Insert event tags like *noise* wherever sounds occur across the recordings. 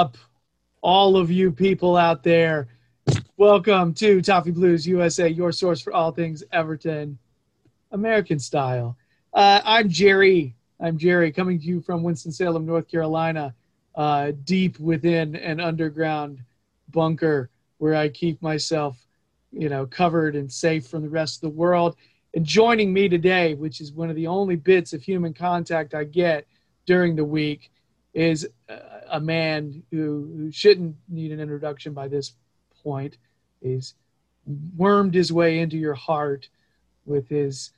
up, all of you people out there? Welcome to Toffee Blues USA, your source for all things Everton, American style. Uh, I'm Jerry. I'm Jerry, coming to you from Winston-Salem, North Carolina, uh, deep within an underground bunker where I keep myself, you know, covered and safe from the rest of the world. And joining me today, which is one of the only bits of human contact I get during the week, is uh, a man who, who shouldn't need an introduction by this point. He's wormed his way into your heart with his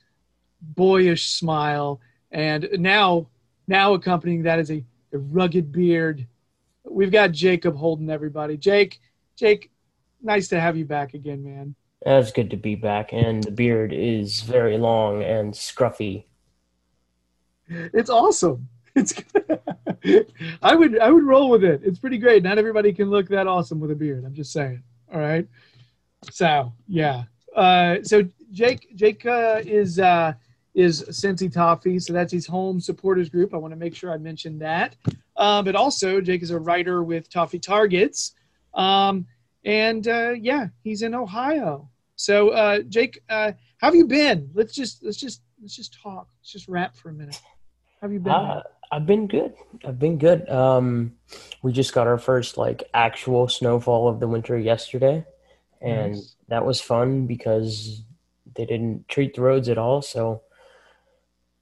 boyish smile, and now, now accompanying that is a, a rugged beard. We've got Jacob Holton everybody. Jake, Jake, nice to have you back again, man. It's good to be back, and the beard is very long and scruffy. It's awesome. *laughs* It's I would I would roll with it. It's pretty great. Not everybody can look that awesome with a beard. I'm just saying. All right. So yeah. Uh, so Jake Jake uh, is uh, is Cincy Toffee. So that's his home supporters group. I want to make sure I mention that. Uh, but also Jake is a writer with Toffee Targets. Um, and uh, yeah, he's in Ohio. So uh, Jake, uh, how have you been? Let's just let's just let's just talk. Let's just rap for a minute. How have you been? Uh, I've been good. I've been good. Um, we just got our first like actual snowfall of the winter yesterday, and Nice. that was fun because they didn't treat the roads at all. So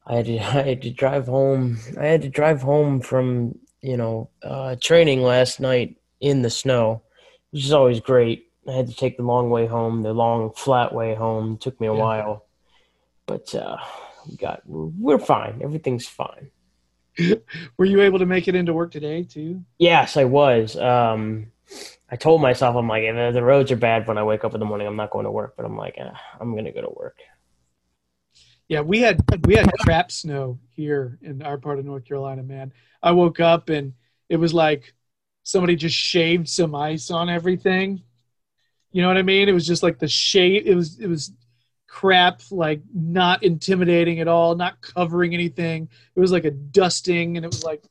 I had to *laughs* I had to drive home. I had to drive home from you know uh, training last night in the snow, which is always great. I had to take the long way home, the long flat way home. took me a Yeah. while, but uh, we got we're fine. Everything's fine. *laughs* Were you able to make it into work today too? Yes, I was. Um, I told myself, I'm like, if the roads are bad when I wake up in the morning, I'm not going to work. But I'm like, eh, I'm going to go to work. Yeah, we had we had crap snow here in our part of North Carolina, man. I woke up and it was like somebody just shaved some ice on everything. You know what I mean? It was just like the shade. It was it was crap, like not intimidating at all, not covering anything. It was like a dusting, and it was like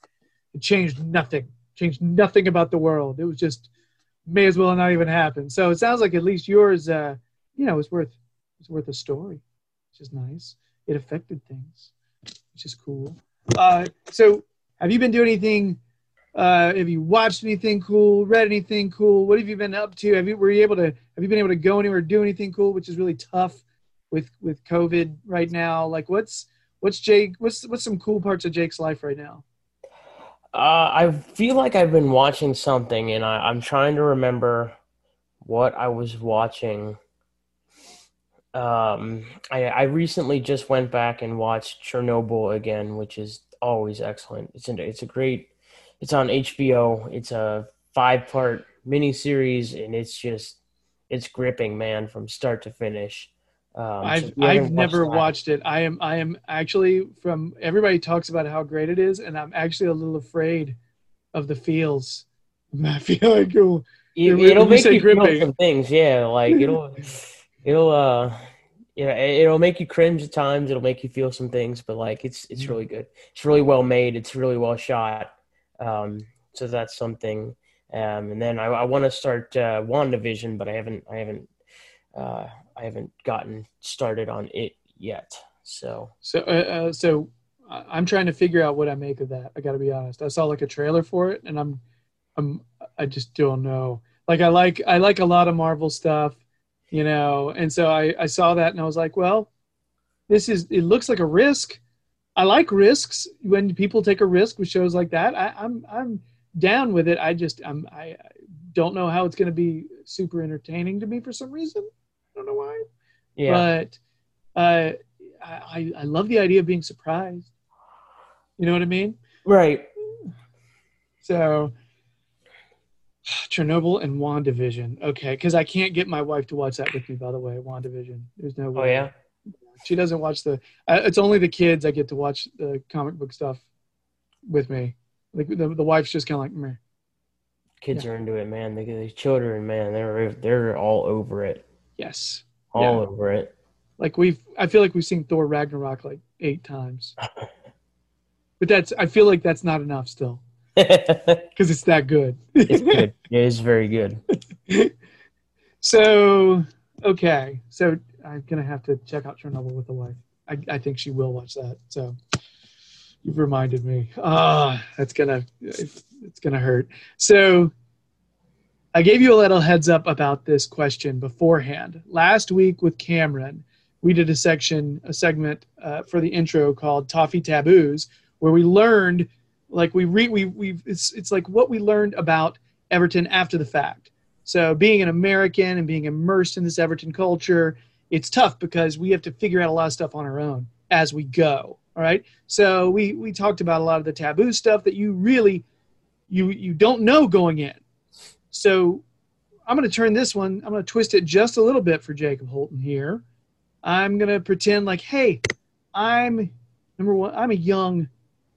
it changed nothing, changed nothing about the world. It was just may as well not even happen. So it sounds like at least yours, uh, you know, is worth it's worth a story, which is nice. It affected things, which is cool. Uh, so have you been doing anything? Uh, have you watched anything cool? Read anything cool? What have you been up to? Have you were you able to have you been able to go anywhere, do anything cool? Which is really tough with with COVID right now. Like what's what's Jake? What's what's some cool parts of Jake's life right now? Uh, I feel like I've been watching something, and I, I'm trying to remember what I was watching. Um, I, I recently just went back and watched Chernobyl again, which is always excellent. It's it's a great. It's on HBO. It's a five part miniseries, and it's just it's gripping, man, from start to finish. Um, I've you haven't I've never that- watched it. I am I am actually from everybody talks about how great it is, and I'm actually a little afraid of the feels. *laughs* I feel like oh, It, it'll make you feel some things, yeah. Like it'll, *laughs* it'll, uh, yeah, it'll make you cringe at times. It'll make you feel some things, but like it's it's Mm. really good. It's really well made. It's really well shot. Um, so that's something. Um, and then I, I want to start uh, WandaVision, but I haven't, I haven't, uh, I haven't gotten started on it yet. So so uh, uh, so I'm trying to figure out what I make of that. I got to be honest. I saw like a trailer for it, and I'm I'm I just don't know. Like I like I like a lot of Marvel stuff, you know, and so I I saw that and I was like, well, this is it looks like a risk. I like risks when people take a risk with shows like that. I, I'm I'm down with it. I just I'm I don't know how it's going to be super entertaining to me for some reason. Don't know why, yeah, but uh, I I love the idea of being surprised. You know what I mean? right. So *sighs* Chernobyl and WandaVision. Okay, because I can't get my wife to watch that with me. By the way, WandaVision. There's no way. Oh yeah. She doesn't watch the. Uh, it's only the kids I get to watch the comic book stuff with me. Like the, the wife's just kind of like, Meh. Kids Yeah. are into it, man. The, the children, man, they're they're all over it, yes. all Yeah. over it. Like we've, I feel like we've seen Thor Ragnarok like eight times. *laughs* but that's, I feel like that's not enough still *laughs* because it's that good. It's good. *laughs* It is very good. So, okay. So I'm going to have to check out Chernobyl with the wife. I, I think she will watch that. So you've reminded me. Ah, that's going to, it's going to hurt. So I gave you a little heads up about this question beforehand. Last week with Cameron, we did a section, a segment uh, for the intro called Toffee Taboos, where we learned, like we re, we we it's it's like what we learned about Everton after the fact. So being an American and being immersed in this Everton culture, it's tough because we have to figure out a lot of stuff on our own as we go. All right. So we we talked about a lot of the taboo stuff that you really you you don't know going in. So I'm going to turn this one. I'm going to twist it just a little bit for Jacob Holton here. I'm going to pretend like, hey, I'm number one. I'm a young,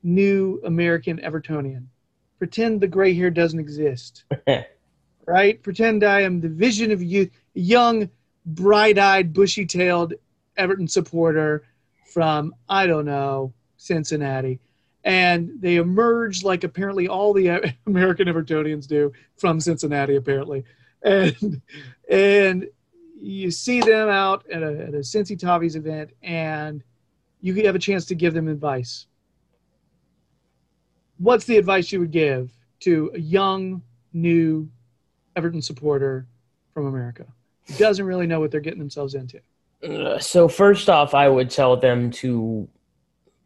new American Evertonian. Pretend the gray hair doesn't exist *laughs* right? Pretend I am the vision of youth, young, bright-eyed, bushy-tailed Everton supporter from I don't know Cincinnati, and they emerge like apparently all the *laughs* American Evertonians do from Cincinnati, apparently, and *laughs* and you see them out at a, at a Cincy Toffees event, and you have a chance to give them advice. What's the advice you would give to a young, new Everton supporter from America who doesn't really know what they're getting themselves into. Uh, So first off, I would tell them to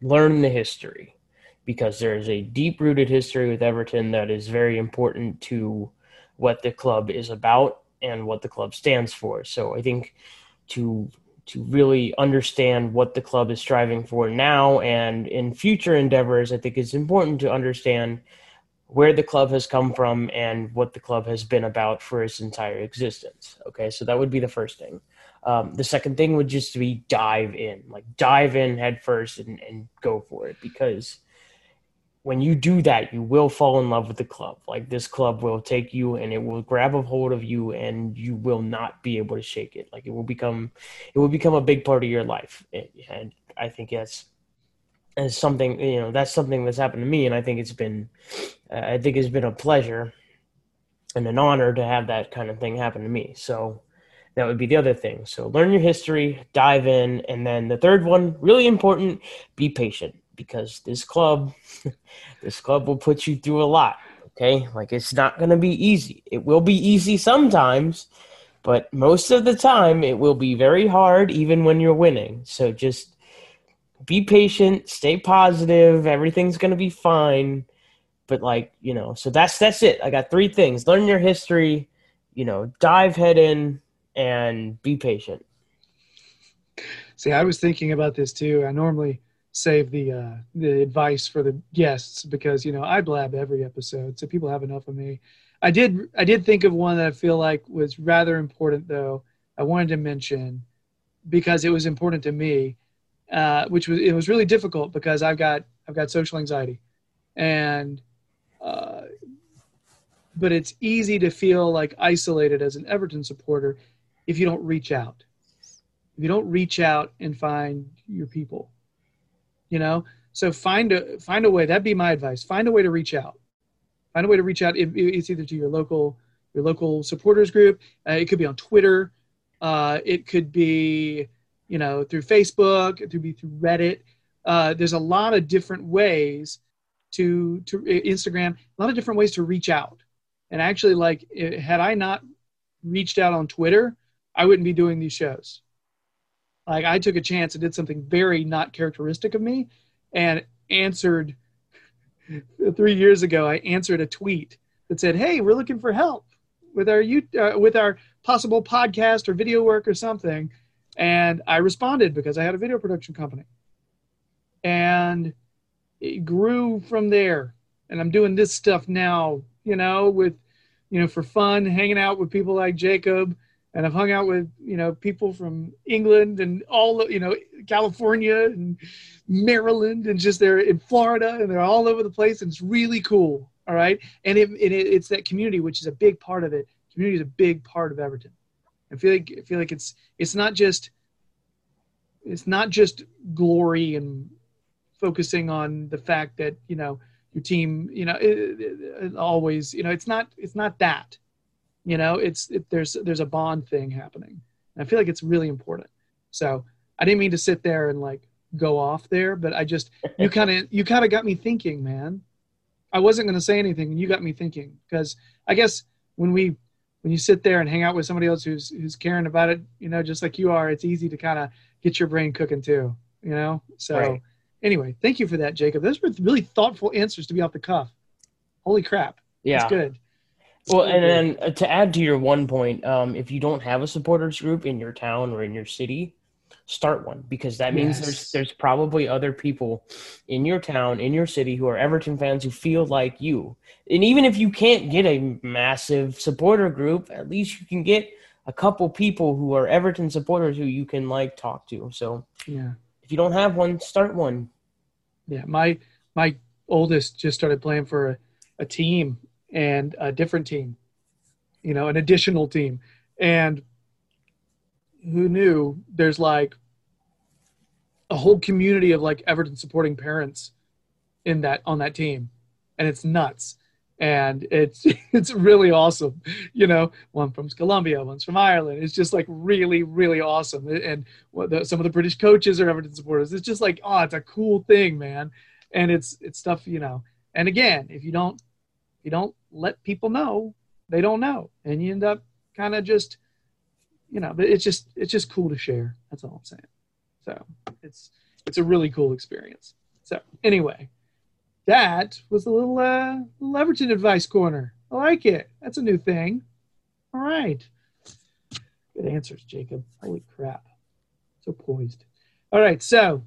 learn the history because there is a deep-rooted history with Everton that is very important to what the club is about and what the club stands for. So I think to to really understand what the club is striving for now and in future endeavors, I think it's important to understand where the club has come from and what the club has been about for its entire existence. Okay, so that would be the first thing. Um, the second thing would just be dive in, like dive in head first and, and go for it because when you do that, you will fall in love with the club. Like this club will take you and it will grab a hold of you and you will not be able to shake it. Like it will become, it will become a big part of your life. And I think that's, as something, you know, that's something that's happened to me. And I think it's been, I think it's been a pleasure and an honor to have that kind of thing happen to me. So, that would be the other thing. So learn your history, dive in, and then the third one, really important, be patient because this club, *laughs* this club will put you through a lot. Okay, like it's not going to be easy. It will be easy sometimes, but most of the time it will be very hard, even when you're winning. So just be patient, stay positive. Everything's going to be fine. But like you know, so that's that's it. I got three things: learn your history, you know, dive head in and be patient. See, I was thinking about this too. I normally save the uh, the advice for the guests because you know I blab every episode, so people have enough of me. I did I did think of one that I feel like was rather important though. I wanted to mention because it was important to me, uh, which was it was really difficult because I've got I've got social anxiety, and uh, but it's easy to feel like isolated as an Everton supporter if you don't reach out if you don't reach out and find your people you know? So find a find a way that'd be my advice. Find a way to reach out. Find a way to reach out. It- it's either to your local your local supporters group. Uh, it could be on twitter. Uh, it could be you know through facebook. It could be through reddit. Uh, there's a lot of different ways to to instagram a lot of different ways to reach out. And actually like eh, had i not reached out on twitter i wouldn't be doing these shows like I took a chance and did something very not characteristic of me and answered *laughs* three years ago. I answered a tweet that said, "Hey, we're looking for help with our you uh, with our possible podcast or video work or something," and I responded because I had a video production company, and it grew from there. And I'm doing this stuff now, you know, with you know for fun, hanging out with people like Jacob and I've hung out with you know people from England and all you know California and Maryland and just they're in Florida and they're all over the place and it's really cool. All right, and it, it it's that community which is a big part of it. Community is a big part of Everton. I feel like I feel like it's it's not just it's not just glory and focusing on the fact that you know your team you know it, it, always you know it's not it's not that you know it's it, there's there's a bond thing happening. And i feel like it's really important. So i didn't mean to sit there and like go off there but i just *laughs* you kind of you kind of got me thinking man. I wasn't going to say anything and you got me thinking. Because i guess when we when you sit there and hang out with somebody else who's who's caring about it you know just like you are it's easy to kind of get your brain cooking too you know? So Right. anyway thank you for that jacob. Those were really thoughtful answers to be off the cuff. Holy crap. Yeah. that's good Well, and then uh, to add to your one point, um, if you don't have a supporters group in your town or in your city, start one because that means Yes. there's there's probably other people in your town, in your city who are Everton fans who feel like you. And even if you can't get a massive supporter group, at least you can get a couple people who are Everton supporters who you can like talk to. So yeah if you don't have one, start one. Yeah, my my oldest just started playing for a, a team and a different team, you know, an additional team, and who knew? There's like a whole community of like Everton supporting parents in that on that team, and it's nuts, and it's *laughs* it's really awesome. You know, one from Colombia, one's from Ireland. It's just like really really awesome, and the, some of the British coaches are Everton supporters. It's just like oh, it's a cool thing, man, and it's it's stuff you know. And again, if you don't you don't let people know, they don't know, and you end up kind of just you know. It's just it's just cool to share. That's all I'm saying. So it's it's a really cool experience. So anyway, that was a little uh, little advice corner. I like it. That's a new thing. All right. Good answers, Jacob. Holy crap. So poised. All right. So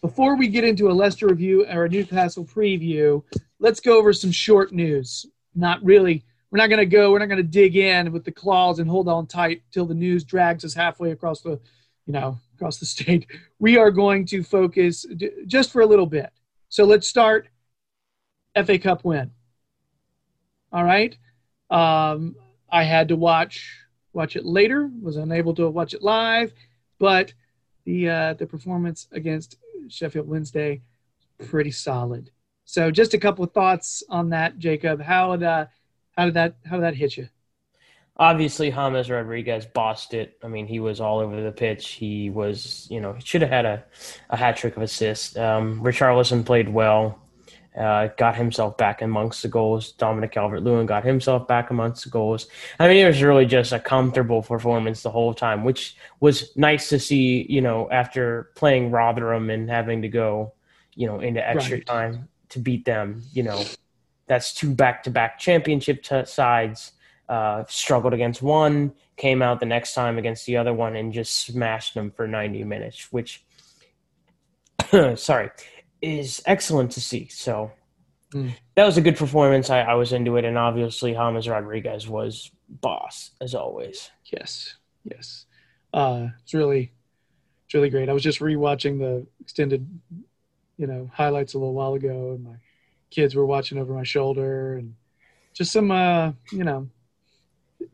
before we get into a Leicester review or a Newcastle preview, let's go over some short news. Not really. We're not going to go. We're not going to dig in with the claws and hold on tight till the news drags us halfway across the, you know, across the state. We are going to focus just for a little bit. So let's start FA Cup win. All right. Um, I had to watch watch it later. Was unable to watch it live, but the uh, the performance against Sheffield Wednesday pretty solid. So just a couple of thoughts on that, Jacob. How did uh, how did that how did that hit you? Obviously, James Rodriguez bossed it. I mean, he was all over the pitch. He was, you know, he should have had a, a hat trick of assists. Um, Richarlison played well, uh, got himself back amongst the goals. Dominic Calvert Lewin got himself back amongst the goals. I mean, it was really just a comfortable performance the whole time, which was nice to see, you know, after playing Rotherham and having to go, you know, into extra Right. time to beat them. You know, that's two back to back championship t- sides uh, struggled against one, came out the next time against the other one, and just smashed them for 90 minutes, which, *clears throat* sorry, is excellent to see. So Mm. that was a good performance. I, I was into it, and obviously, James Rodriguez was boss as always. Yes, yes. Uh, it's really, it's really great. I was just rewatching the extended, you know, highlights a little while ago, and my kids were watching over my shoulder, and just some, uh, you know,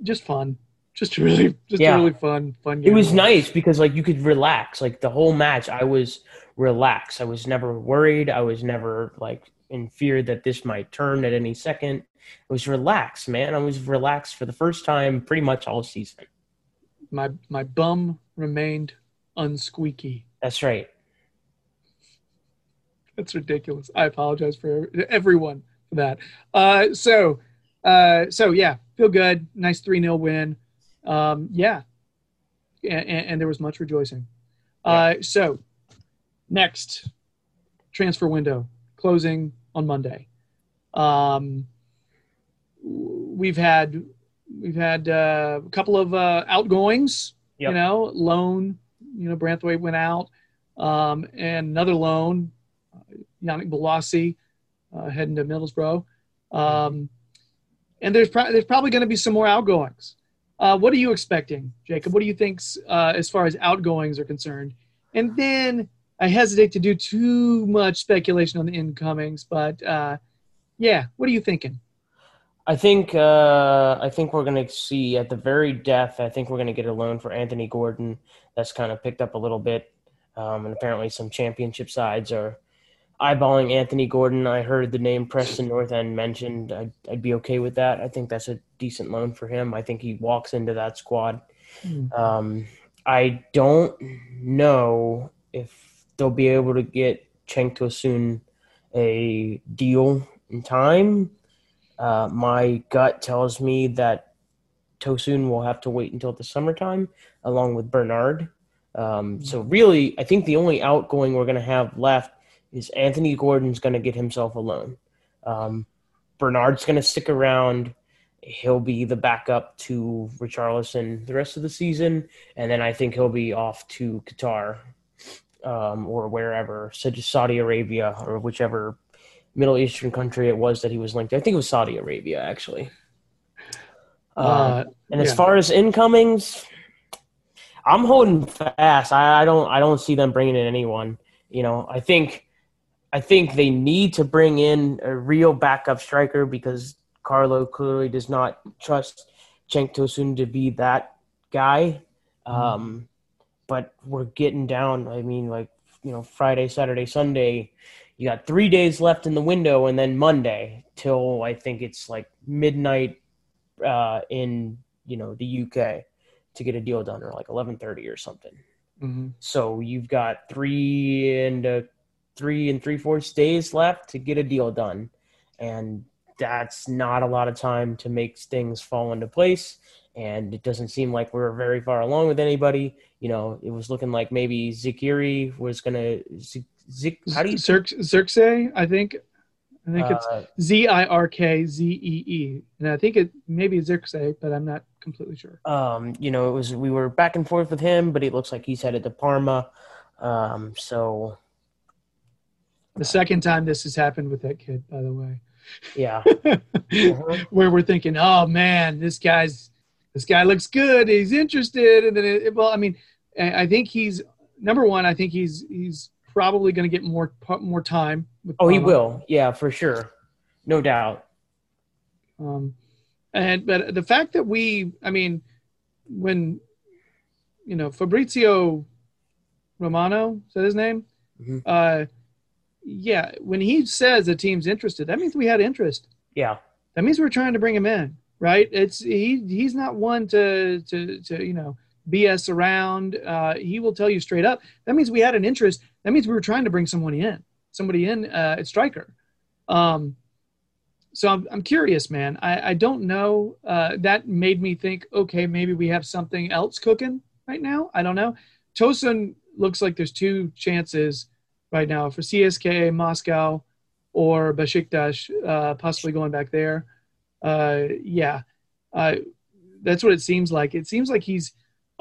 just fun, just really, just Yeah. a really fun, fun. It was nice because like you could relax. Like the whole match, I was relaxed. I was never worried. I was never like in fear that this might turn at any second. I was relaxed, man. I was relaxed for the first time pretty much all season. My my bum remained unsqueaky. That's right. That's ridiculous. I apologize for everyone for that. Uh, so, uh, so yeah, feel good. Nice three 0 win. Um, yeah, and, and there was much rejoicing. Uh, so, next transfer window closing on Monday. Um, we've had we've had uh, a couple of uh, outgoings. Yep. You know, loan. You know, Branthwaite went out, um, and another loan. Yannick Bolasie uh, heading to Middlesbrough. Um, and there's, pro- there's probably going to be some more outgoings. Uh, what are you expecting, Jacob? What do you think uh, as far as outgoings are concerned? And then I hesitate to do too much speculation on the incomings, but uh, yeah, what are you thinking? I think uh, I think we're going to see at the very death. I think we're going to get a loan for Anthony Gordon. That's kind of picked up a little bit, um, and apparently some championship sides are eyeballing Anthony Gordon. I heard the name Preston North End mentioned. I'd, I'd be okay with that. I think that's a decent loan for him. I think he walks into that squad. Hmm. Um, I don't know if they'll be able to get Cenk Tosun a deal in time. Uh, my gut tells me that Tosun will have to wait until the summertime, along with Bernard. Um, so really, I think the only outgoing we're going to have left is Anthony Gordon's going to get himself a loan. Um, Bernard's going to stick around. He'll be the backup to Richarlison the rest of the season, and then I think he'll be off to Qatar um, or wherever, such as Saudi Arabia or whichever Middle Eastern country it was that he was linked to. I think it was Saudi Arabia, actually. Um, Uh, and as far as incomings, I'm holding fast. I, I don't. I don't see them bringing in anyone. You know, I think, I think they need to bring in a real backup striker because Carlo clearly does not trust Cenk Tosun to be that guy. Um, but we're getting down. I mean, like you know, Friday, Saturday, Sunday. You got three days left in the window, and then Monday till I think it's like midnight uh, in you know the UK to get a deal done, or like eleven thirty or something. mhm. So you've got three and uh, three and three fourths days left to get a deal done, and that's not a lot of time to make things fall into place. And it doesn't seem like we're very far along with anybody. You know, it was looking like maybe Zikiri was gonna Zik. Zik how do you Zirkzee, I think. I think it's uh, Z I R K Z E E, and I think it maybe Zirkzee, but I'm not completely sure. um, you know, it was we were back and forth with him, but it looks like he's headed to Parma. Um, so The second time this has happened with that kid, by the way, yeah, Uh-huh. *laughs* where we're thinking, oh man, this guy's this guy looks good, he's interested, and then it, well, I mean, I I think he's number one. I think he's he's probably going to get more more time. With oh, he will, yeah, for sure, no doubt. Um, and but the fact that we, I mean, when you know Fabrizio Romano is that his name? Mhm. Uh, yeah, when he says a team's interested, that means we had interest. Yeah, That means we're trying to bring him in, right? It's he he's not one to to to you know BS around. Uh, he will tell you straight up. That means we had an interest. That means we were trying to bring someone in, somebody in uh, at striker. Um, so I'm, I'm curious, man. I, I don't know. Uh, that made me think, okay, maybe we have something else cooking right now. I don't know. Tosun looks like there's two chances right now for CSKA Moscow or Besiktas, uh, possibly going back there. Uh, yeah, uh, that's what it seems like. It seems like he's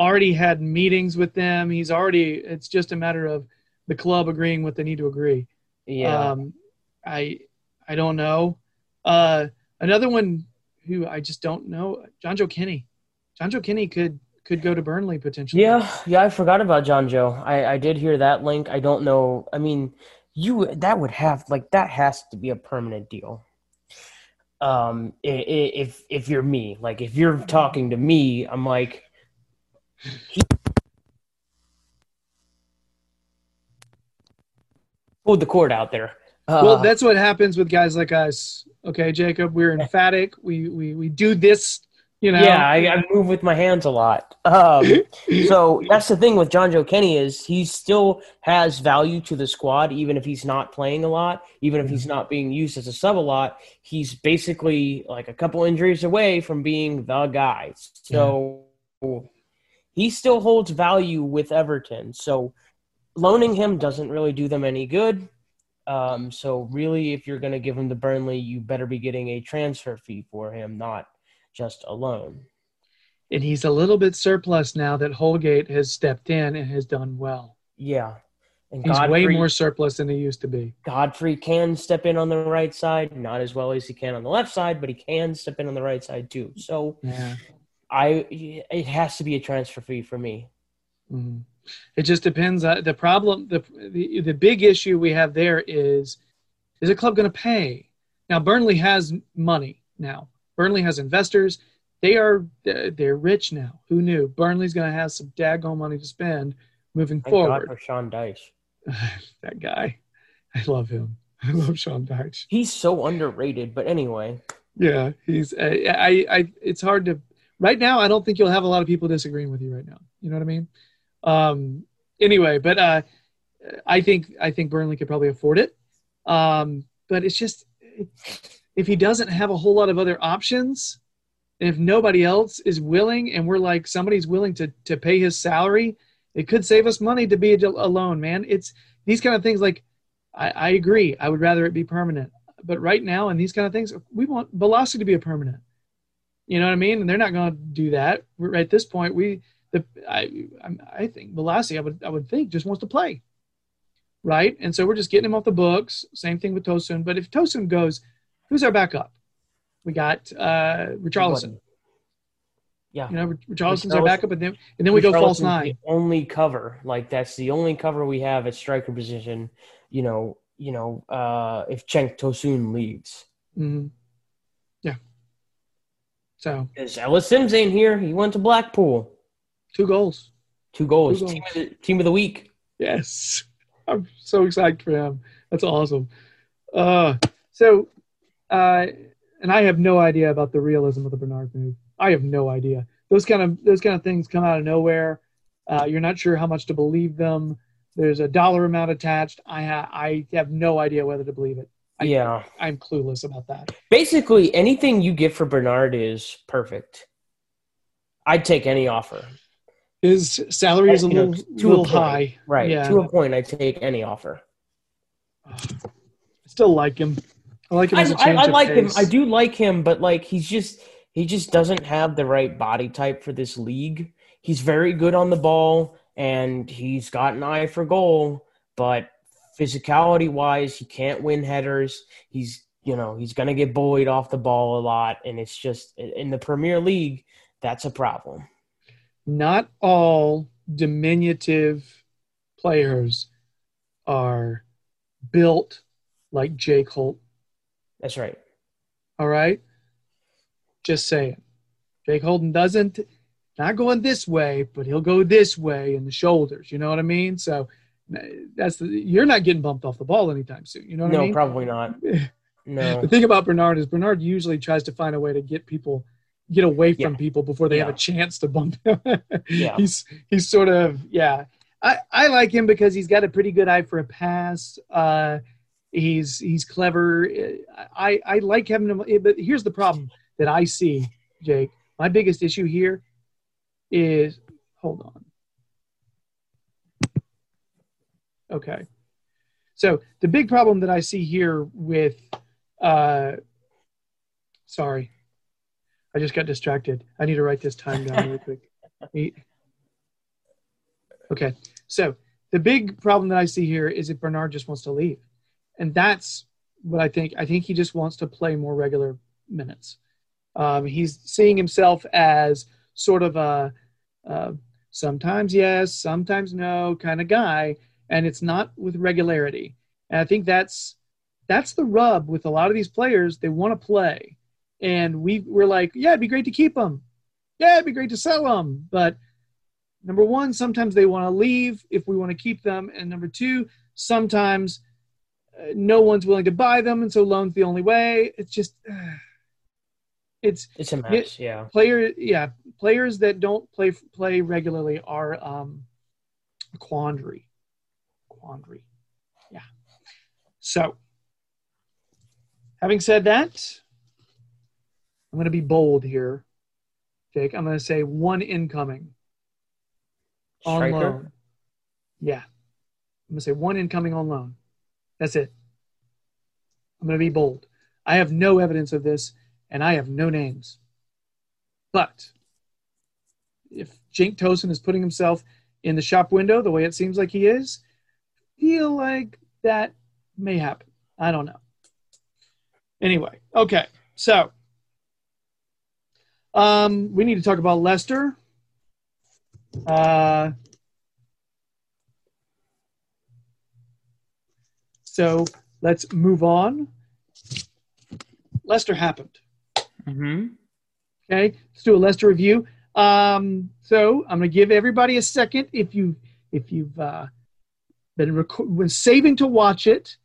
already had meetings with them. He's already. It's just a matter of the club agreeing what they need to agree. yeah. Um, I I don't know. Uh, another one who I just don't know, Jonjoe Kenny. John Joe Kinney could could go to Burnley potentially. Yeah, yeah, I forgot about Jonjoe. I, I did hear that link. I don't know. I mean, you that would have like that has to be a permanent deal. Um, if if you're me, like if you're talking to me, I'm like, pulled the cord out there. Uh, Well, that's what happens with guys like us. Okay, Jacob, we're emphatic. We we we do this. You know. Yeah, I, I move with my hands a lot. Um, *laughs* so that's the thing with Jonjoe Kenny is he still has value to the squad, even if he's not playing a lot, even if he's not being used as a sub a lot. He's basically like a couple injuries away from being the guy. So he still holds value with Everton. So loaning him doesn't really do them any good. Um, so really, if you're going to give him to Burnley, you better be getting a transfer fee for him, not just a loan. and he's a little bit surplus now that Holgate has stepped in and has done well. Yeah. And He's way more surplus than he used to be. Godfrey can step in on the right side, not as well as he can on the left side, but he can step in on the right side too. So Yeah. I it has to be a transfer fee for me. Mhm. It just depends. Uh, the problem, the, the the big issue we have there is, is a club going to pay? Now Burnley has money. Now Burnley has investors. They are they're rich now. Who knew? Burnley's going to have some daggone money to spend moving Thank God forward. for Sean Dyche. *laughs* that guy, I love him. *laughs* I love Sean Dyche. He's so underrated, but anyway. Yeah, he's. I, I, I. It's hard to. Right now, I don't think you'll have a lot of people disagreeing with you right now. You know what I mean? Um. Anyway, but uh, I think I think Burnley could probably afford it. Um. But it's just if he doesn't have a whole lot of other options, and if nobody else is willing, and we're like somebody's willing to to pay his salary, it could save us money to be alone, man. It's these kind of things. Like I, I agree. I would rather it be permanent but right now and these kind of things, we want Bolasie to be a permanent. You know what I mean? And they're not going to do that. We're, at this point, we the I I think Bolasie, I would I would think just wants to play, right? And so we're just getting him off the books. Same thing with Tosun. But if Tosun goes, who's our backup? We got uh Richarlison. Yeah. You know, Richarlison's our backup, and then and then we go false nine. The only cover, like that's the only cover we have at striker position. You know, you know, uh, if Cenk Tosun leaves. Mm-hmm. So is Ellis Sims in here? He went to Blackpool. Two goals. Two goals. Two goals. Team, of the, team of the week. Yes. *laughs* I'm so excited for him. That's awesome. Uh, so, uh, and I have no idea about the realism of the Bernard move. I have no idea. Those kind of those kind of things come out of nowhere. Uh, you're not sure how much to believe them. There's a dollar amount attached. I ha- I have no idea whether to believe it. I, yeah, I'm clueless about that. Basically, anything you get for Bernard is perfect. I'd take any offer. His salary is a You know, little, to little point. high. Right. Yeah. To a point, I'd take any offer. I still like him. I like him I, a I, change I of like him. I do like him, but like he's just he just doesn't have the right body type for this league. He's very good on the ball and he's got an eye for goal, but physicality wise, he can't win headers. He's you know he's gonna get bullied off the ball a lot, and it's just in the Premier League that's a problem. Not all diminutive players are built like Jake Holt. That's right. All right. Just saying. Jake Holton doesn't not going this way, but he'll go this way in the shoulders. You know what I mean? So that's the, you're not getting bumped off the ball anytime soon. You know what no, I mean? No, probably not. *laughs* No. The thing about Bernard is Bernard usually tries to find a way to get people get away from Yeah. people before they have a chance to bump him. *laughs* Yeah. He's he's sort of yeah. I, I like him because he's got a pretty good eye for a pass. Uh, he's he's clever. I I like having him, but here's the problem that I see, Jake. My biggest issue here is hold on. Okay. So the big problem that I see here with uh sorry. I just got distracted. I need to write this time down really quick. *laughs* Eight. Okay. So the big problem that I see here is if Bernard just wants to leave. And that's what I think. I think he just wants to play more regular minutes. Um, he's seeing himself as sort of a uh, sometimes yes, sometimes no kind of guy, and it's not with regularity. And I think that's that's the rub with a lot of these players. They want to play, and we we're like, yeah, it'd be great to keep them. Yeah, it'd be great to sell them. But number one, sometimes they want to leave if we want to keep them, and number two, sometimes uh, no one's willing to buy them, and so loans the only way. It's just. it's It's a mess, yeah. player yeah players that don't play play regularly are um a quandary quandary yeah. So having said that i'm going to be bold here jake. I'm going to say one incoming on Striker? loan. Yeah. I'm going to say one incoming on loan. That's it. I'm going to be bold. I have no evidence of this and I have no names. But if Cenk Tosun is putting himself in the shop window the way it seems like he is, feel like that may happen. I don't know. Anyway, okay. So Um, we need to talk about Leicester. Uh, so let's move on. Leicester happened. Mm-hmm. Okay, let's do a Leicester review. Um, so I'm going to give everybody a second if you if you've uh, been, rec- been saving to watch it,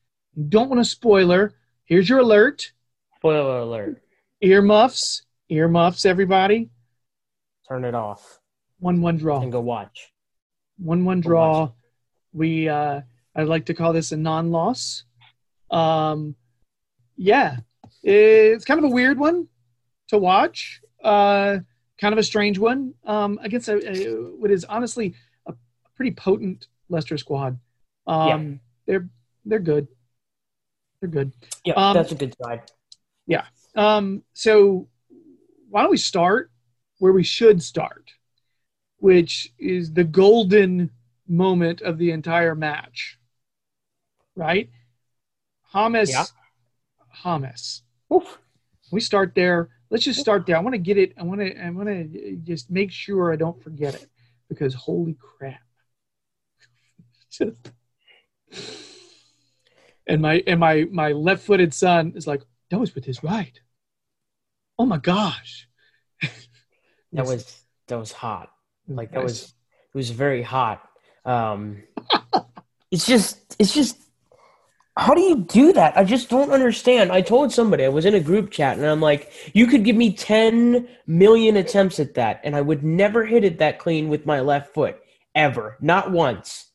don't want a spoiler. Here's your alert. Spoiler alert. Earmuffs, earmuffs, everybody. Turn it off One one draw. and go watch. One one draw. We uh, I'd like to call this a non-loss. Um, yeah, it's kind of a weird one to watch. Uh, kind of a strange one um, against a, a, what is honestly a pretty potent Leicester squad. Um, They're they're good. They're good. Yeah, Um, that's a good side. Yeah. Um, so why don't we start where we should start, which is the golden moment of the entire match, right? Hamas, Yeah. Hamas. Oof. We start there. Let's just start there. I want to get it. I want to. I want to just make sure I don't forget it because holy crap! *laughs* Just- and my and my my left-footed son is like, that was with his right. Oh my gosh! *laughs* That was that was hot. Like that Nice. was it was very hot. Um, *laughs* it's just it's just how do you do that? I just don't understand. I told somebody I was in a group chat and I'm like, you could give me 10 million attempts at that and I would never hit it that clean with my left foot ever. Not once.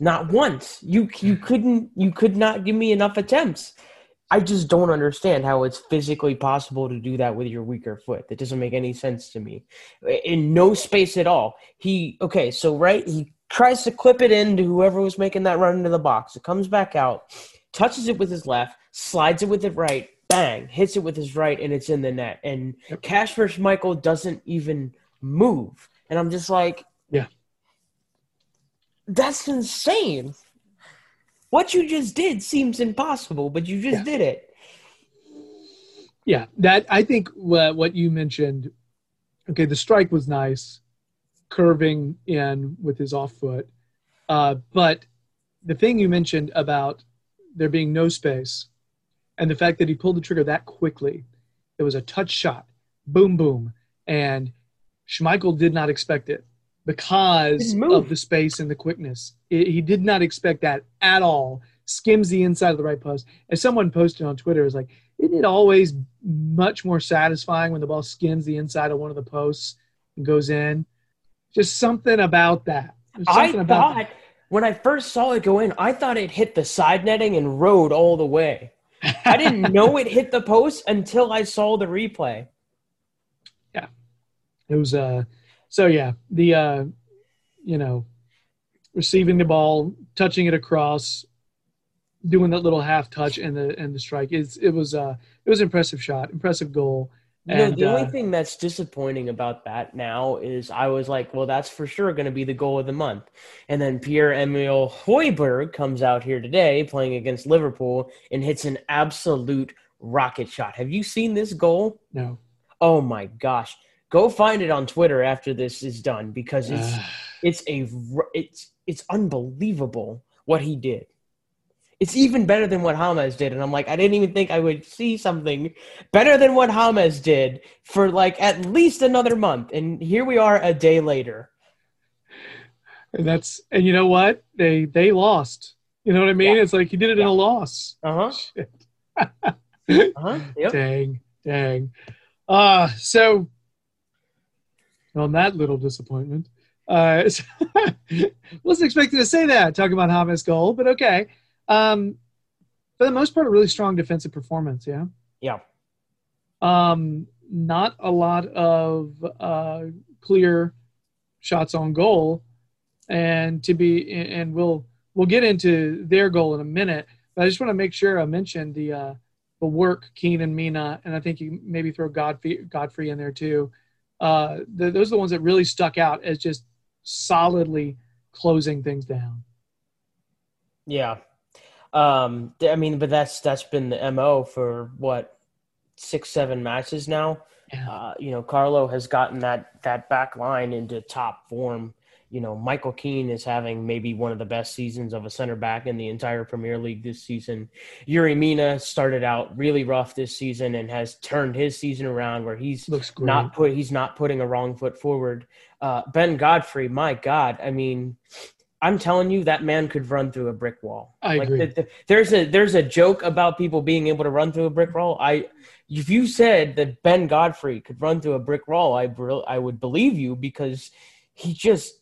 Not once. You you hmm. couldn't you could not give me enough attempts. I just don't understand how it's physically possible to do that with your weaker foot. That doesn't make any sense to me. In no space at all. He okay, so right, he tries to clip it into whoever was making that run into the box. It comes back out, touches it with his left, slides it with his right, bang, hits it with his right, and it's in the net. And Kasper Schmeichel doesn't even move. And I'm just like, Yeah. That's insane. What you just did seems impossible, but you just Yeah. did it. Yeah, that I think what what you mentioned. Okay, the strike was nice, curving in with his off foot, uh, but the thing you mentioned about there being no space, and the fact that he pulled the trigger that quickly, it was a touch shot, boom boom, and Schmeichel did not expect it because of the space and the quickness. It- he did not expect that at all. Skims the inside of the right post. As someone posted on Twitter, is like, isn't it always much more satisfying when the ball skims the inside of one of the posts and goes in? Just something about that. I something about thought when I first saw it go in, I thought it hit the side netting and rode all the way. I didn't *laughs* know it hit the post until I saw the replay. Yeah, it was uh so yeah, the uh you know, receiving the ball, touching it across, doing that little half touch and the and the strike. It's it was uh it was an impressive shot, impressive goal. You know, And, the uh, only thing that's disappointing about that now is I was like, well, that's for sure going to be the goal of the month. And then Pierre Emil Hoiberg comes out here today playing against Liverpool and hits an absolute rocket shot. Have you seen this goal? No. Oh my gosh. Go find it on Twitter after this is done because it's it's a it's it's unbelievable what he did. It's even better than what James did, and I'm like, I didn't even think I would see something better than what James did for like at least another month, and here we are a day later. and that's and you know what? They they lost. You know what I mean? Yeah. It's like he did it in a loss. Uh huh. *laughs* Shit. Uh huh. Yep. *laughs* Dang, dang. Uh so on that little disappointment. Uh *laughs* wasn't expecting to say that, talking about James goal, but okay. Um for the most part, a really strong defensive performance, yeah. Yeah. Um not a lot of uh clear shots on goal. And to be and we'll we'll get into their goal in a minute. But I just want to make sure I mention the uh the work Keenan and Mina, and I think you maybe throw Godfrey Godfrey in there too. Uh, the, those are the ones that really stuck out as just solidly closing things down. Yeah. Um. I mean, but that's that's been the mo for what six, seven matches now. Yeah. Uh, you know, Carlo has gotten that that back line into top form. You know, Michael Keane is having maybe one of the best seasons of a center back in the entire Premier League this season. Yerry Mina started out really rough this season and has turned his season around where he's not put he's not putting a wrong foot forward. Uh, ben Godfrey, my God, I mean, I'm telling you that man could run through a brick wall. I agree. the- the- there's a there's a joke about people being able to run through a brick wall. I if you said that Ben Godfrey could run through a brick wall, I br- I would believe you because he just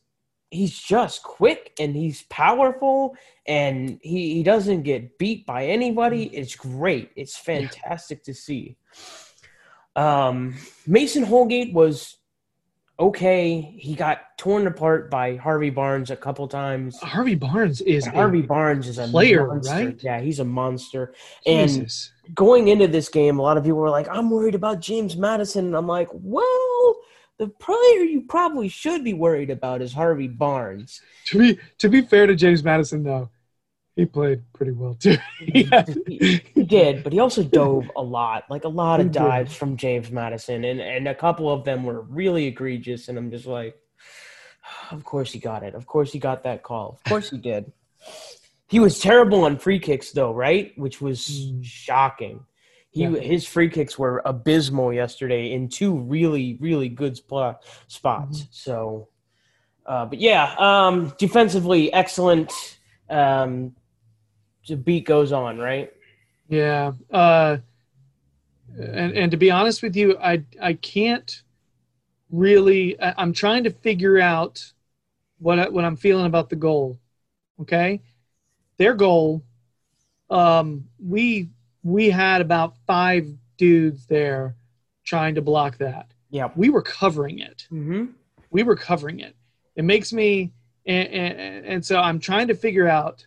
he's just quick and he's powerful and he, he doesn't get beat by anybody. It's great. It's fantastic to see. Um, Mason Holgate was okay. He got torn apart by Harvey Barnes a couple times. Harvey Barnes is Harvey a Barnes is a player, monster. right? Yeah, he's a monster. And Jesus. going into this game, a lot of people were like, "I'm worried about James Maddison." And I'm like, "Well, the player you probably should be worried about is Harvey Barnes." To be to be fair to James Maddison, though, he played pretty well too. yeah. he, he did, but he also dove a lot, like a lot of dives from James Maddison, and and a couple of them were really egregious. And I'm just like, *sighs* of course he got it. Of course he got that call. Of course he did. He was terrible on free kicks, though, right? Which was Mm. shocking. He Yeah. his free kicks were abysmal yesterday in two really really good spot, spots. Mm-hmm. So, uh, but yeah, um, defensively excellent. Um, the beat goes on, right? Yeah. Uh, and and to be honest with you, I I can't really. I, I'm trying to figure out what I, what I'm feeling about the goal. Okay, their goal. Um, we we had about five dudes there trying to block that. Yeah. We were covering it. Mm-hmm. we were covering it. It makes me, and, and, and so I'm trying to figure out: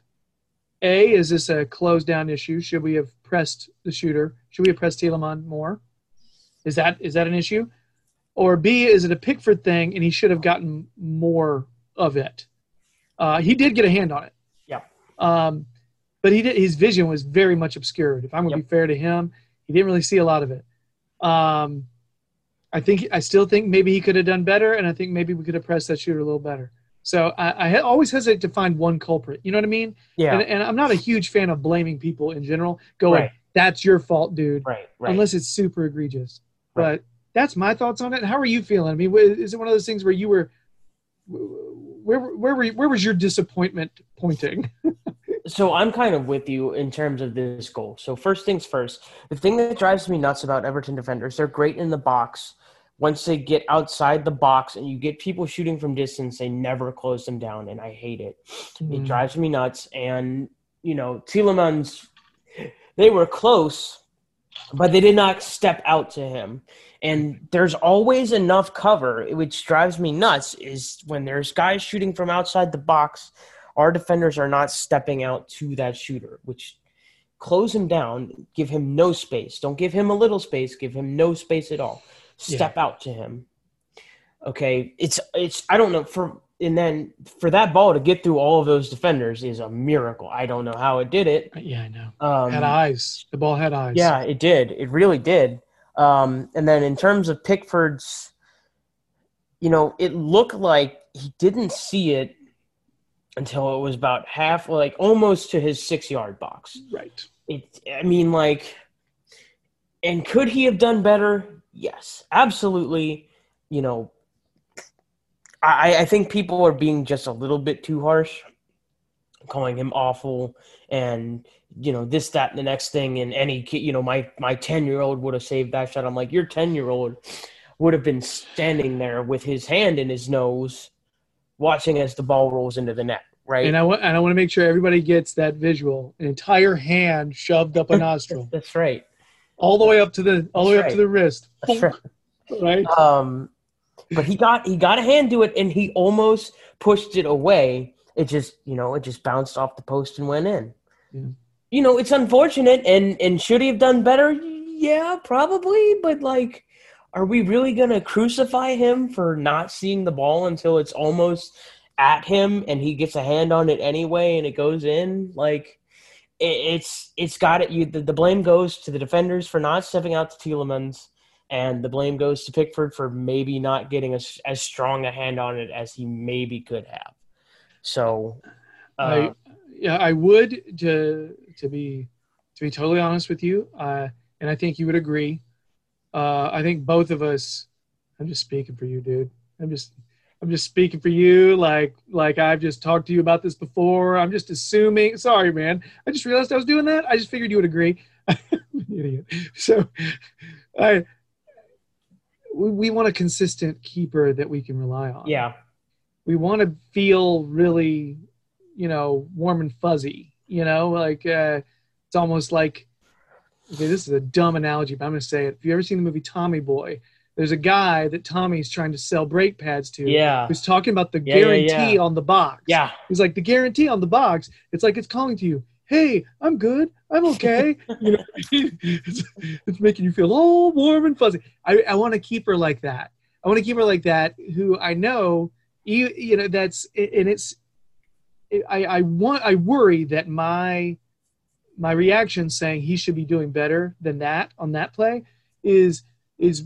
a, is this a closed down issue? Should we have pressed the shooter? Should we have pressed Tielemans more? Is that is that an issue? Or B, is it a Pickford thing, and he should have gotten more of it? Uh, he did get a hand on it. Yeah. Um, but he did. His vision was very much obscured. If I'm going to Yep. be fair to him, he didn't really see a lot of it. Um, I think I still think maybe he could have done better, and I think maybe we could have pressed that shooter a little better. So I, I always hesitate to find one culprit. You know what I mean? Yeah. And, and I'm not a huge fan of blaming people in general. Going, Right. that's your fault, dude. right. Right. Unless it's super egregious. Right. But that's my thoughts on it. How are you feeling? I mean, is it one of those things where you were, where where were you, where was your disappointment pointing? *laughs* so I'm kind of with you in terms of this goal. So first things first, the thing that drives me nuts about Everton defenders, they're great in the box. Once they get outside the box and you get people shooting from distance, they never close them down, and I hate it. It Mm. drives me nuts. And you know, Tielemans, they were close, but they did not step out to him. And there's always enough cover, which drives me nuts. Is when there's guys shooting from outside the box, our defenders are not stepping out to that shooter, which close him down, give him no space. Don't give him a little space, give him no space at all. Step out to him. Okay, it's it's I don't know for and then for that ball to get through all of those defenders is a miracle. I don't know how it did it. yeah, I know. Um, had eyes. The ball had eyes. yeah, it did. It really did. Um, and then in terms of Pickford's, you know, it looked like he didn't see it until it was about half, like almost to his six yard box. Right. It, I mean, like, and could he have done better? Yes, absolutely. You know, I, I think people are being just a little bit too harsh, calling him awful and you know this, that, and the next thing. And any kid, you know, my my ten year old would have saved that shot. I'm like, your ten year old would have been standing there with his hand in his nose, watching as the ball rolls into the net. Right. And I want and I want to make sure everybody gets that visual. An entire hand shoved up a *laughs* nostril, That's right. all the way up to the all the way That's up to the wrist. *laughs* That's right. Right. Um, but he got he got a hand to it, and he almost pushed it away. It just you know it just bounced off the post and went in. Yeah. You know it's unfortunate, and and should he have done better? Yeah, probably. But like, are we really gonna crucify him for not seeing the ball until it's almost at him, and he gets a hand on it anyway, and it goes in? Like, it, it's it's got it. You the, the blame goes to the defenders for not stepping out to Tielemans and the blame goes to Pickford for maybe not getting as as strong a hand on it as he maybe could have. So, uh, I yeah, I would to to be to be totally honest with you, uh, and I think you would agree. Uh, I think both of us. I'm just speaking for you, dude. I'm just I'm just speaking for you. Like like I've just talked to you about this before. I'm just assuming. Sorry, man. I just realized I was doing that. I just figured you would agree. I'm *laughs* an idiot. So, I we, we want a consistent keeper that we can rely on yeah, we want to feel really you know warm and fuzzy you know like uh, it's almost like okay this is a dumb analogy but i'm going to say it if you ever seen the movie tommy boy there's a guy that tommy's trying to sell brake pads to yeah, who's talking about the Yeah, guarantee yeah. on the box. Yeah. he's like the guarantee on the box it's like it's calling to you hey i'm good i'm okay *laughs* you know it's, it's making you feel all warm and fuzzy. I, I want to keep her like that. I want to keep her like that who i know you you know that's and it's i i want i worry that my my reaction saying he should be doing better than that on that play is is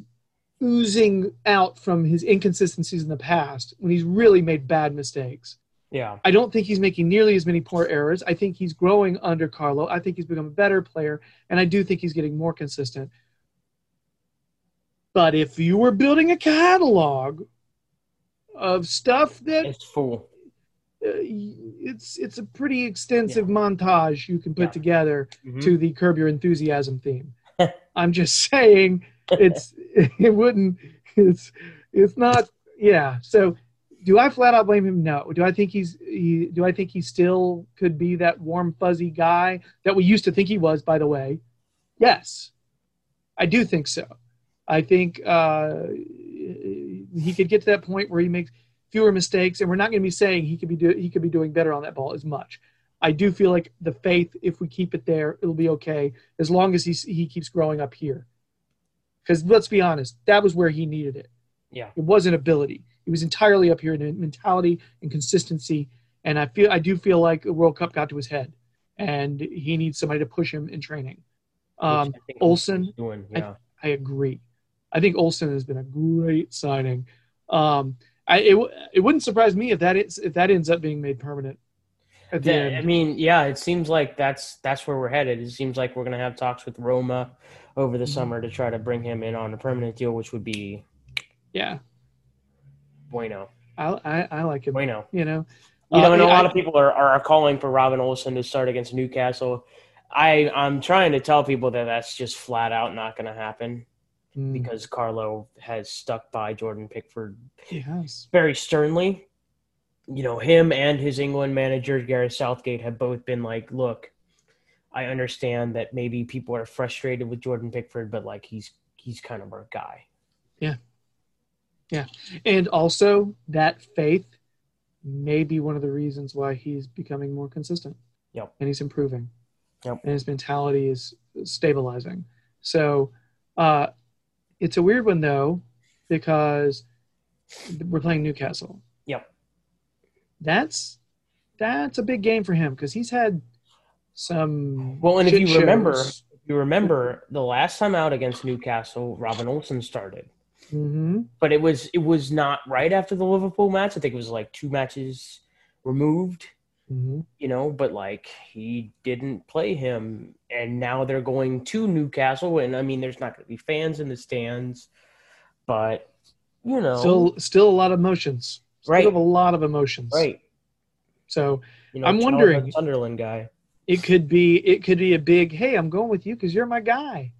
oozing out from his inconsistencies in the past when he's really made bad mistakes Yeah, I don't think he's making nearly as many poor errors. I think he's growing under Carlo. I think he's become a better player, and I do think he's getting more consistent. But if you were building a catalog of stuff that it's full. uh, it's it's a pretty extensive montage you can put Yeah. together Mhm. to the Curb Your Enthusiasm theme. *laughs* I'm just saying it's *laughs* it wouldn't it's it's not yeah. So do I flat out blame him? No. Do I think he's he do I think he still could be that warm fuzzy guy that we used to think he was? By the way, yes, I do think so. I think uh, he could get to that point where he makes fewer mistakes, and we're not going to be saying he could be do, he could be doing better on that ball as much. I do feel like the faith, if we keep it there, it'll be okay as long as he he keeps growing up here. Because let's be honest, that was where he needed it. Yeah. It wasn't ability. It was entirely up here in mentality and consistency. And I feel I do feel like the World Cup got to his head, and he needs somebody to push him in training. Um, I think doing. Yeah, I agree. I think Olsen has been a great signing. Um, I, it, it wouldn't surprise me if that is if that ends up being made permanent at the That- I mean, yeah, it seems like that's that's where we're headed. It seems like we're gonna have talks with Roma over the Mhm. summer to try to bring him in on a permanent deal, which would be Yeah, bueno, I, I, I like him. bueno. You know, You know, Uh, and a I- lot of people are, are calling for Robin Olsen to start against Newcastle. I I'm trying to tell people that that's just flat out not going to happen Mm, because Carlo has stuck by Jordan Pickford has. very sternly. You know, him and his England manager Gareth Southgate have both been like, "Look, I understand that maybe people are frustrated with Jordan Pickford, but like he's he's kind of our guy." Yeah. Yeah. And also, that faith may be one of the reasons why he's becoming more consistent. Yep. And he's improving. Yep. And his mentality is stabilizing. So uh, it's a weird one, though, because we're playing Newcastle. That's that's a big game for him because he's had some. Well, and if you remember, if you remember the last time out against Newcastle, Robin Olsen started. Mhm. but it was it was not right after the Liverpool match. I think it was like two matches removed, Mhm. you know. But like he didn't play him, and now they're going to Newcastle, and I mean, there's not going to be fans in the stands, but you know, Still, still a lot of emotions. Still Right. have a lot of emotions. right? So You know, I'm Charles, wondering- Sunderland guy. it could be it could be a big hey i'm going with you because you're my guy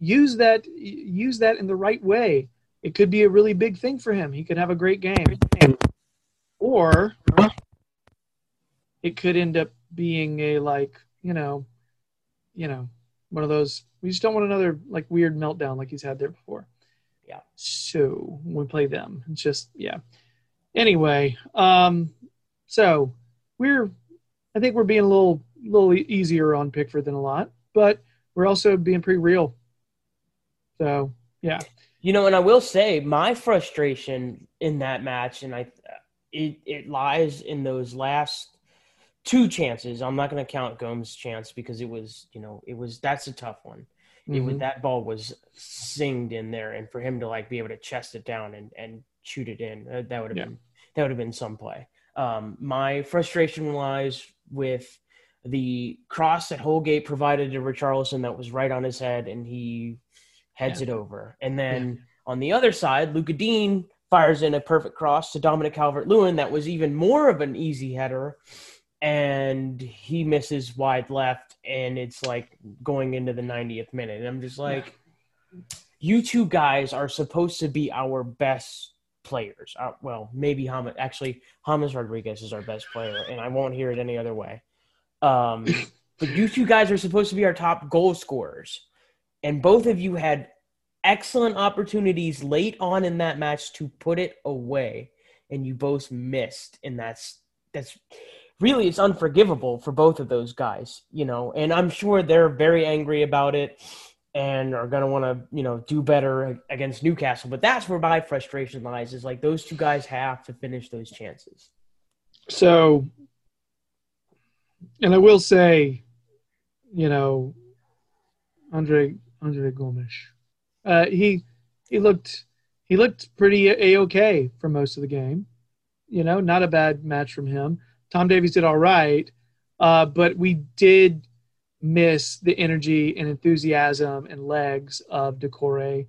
use that use that in the right way it could be a really big thing for him he could have a great game or it could end up being a like you know you know one of those we just don't want another like weird meltdown like he's had there before Yeah. so we play them it's just yeah anyway um so we're I think we're being a little little easier on Pickford than a lot, but we're also being pretty real. So yeah, You know, and I will say my frustration in that match, and I, it it lies in those last two chances. I'm not going to count Gomes' chance because it was, you know, it was that's a tough one. It was Mhm. that ball was singed in there, and for him to like be able to chest it down and and shoot it in, uh, that would have Yeah. been that would have been some play. Um, my frustration lies with the cross that Holgate provided to Richarlison that was right on his head, and he heads Yeah. it over. And then on the other side, Lucas Digne fires in a perfect cross to Dominic Calvert Lewin that was even more of an easy header. And he misses wide left, and it's like going into the 90th minute. And I'm just like, you two guys are supposed to be our best players. Uh, well, maybe James. Actually, James Rodriguez is our best player, and I won't hear it any other way. Um, *laughs* but you two guys are supposed to be our top goal scorers, and both of you had excellent opportunities late on in that match to put it away, and you both missed. And that's that's really it's unforgivable for both of those guys, you know. And I'm sure they're very angry about it and are going to want to, you know, do better against Newcastle. But that's where my frustration lies is like those two guys have to finish those chances. So, and I will say, you know, Andre Andre Gomes, uh, he he looked he looked pretty a okay for most of the game. You know, not a bad match from him. Tom Davies did all right, uh, but we did miss the energy and enthusiasm and legs of Doucouré.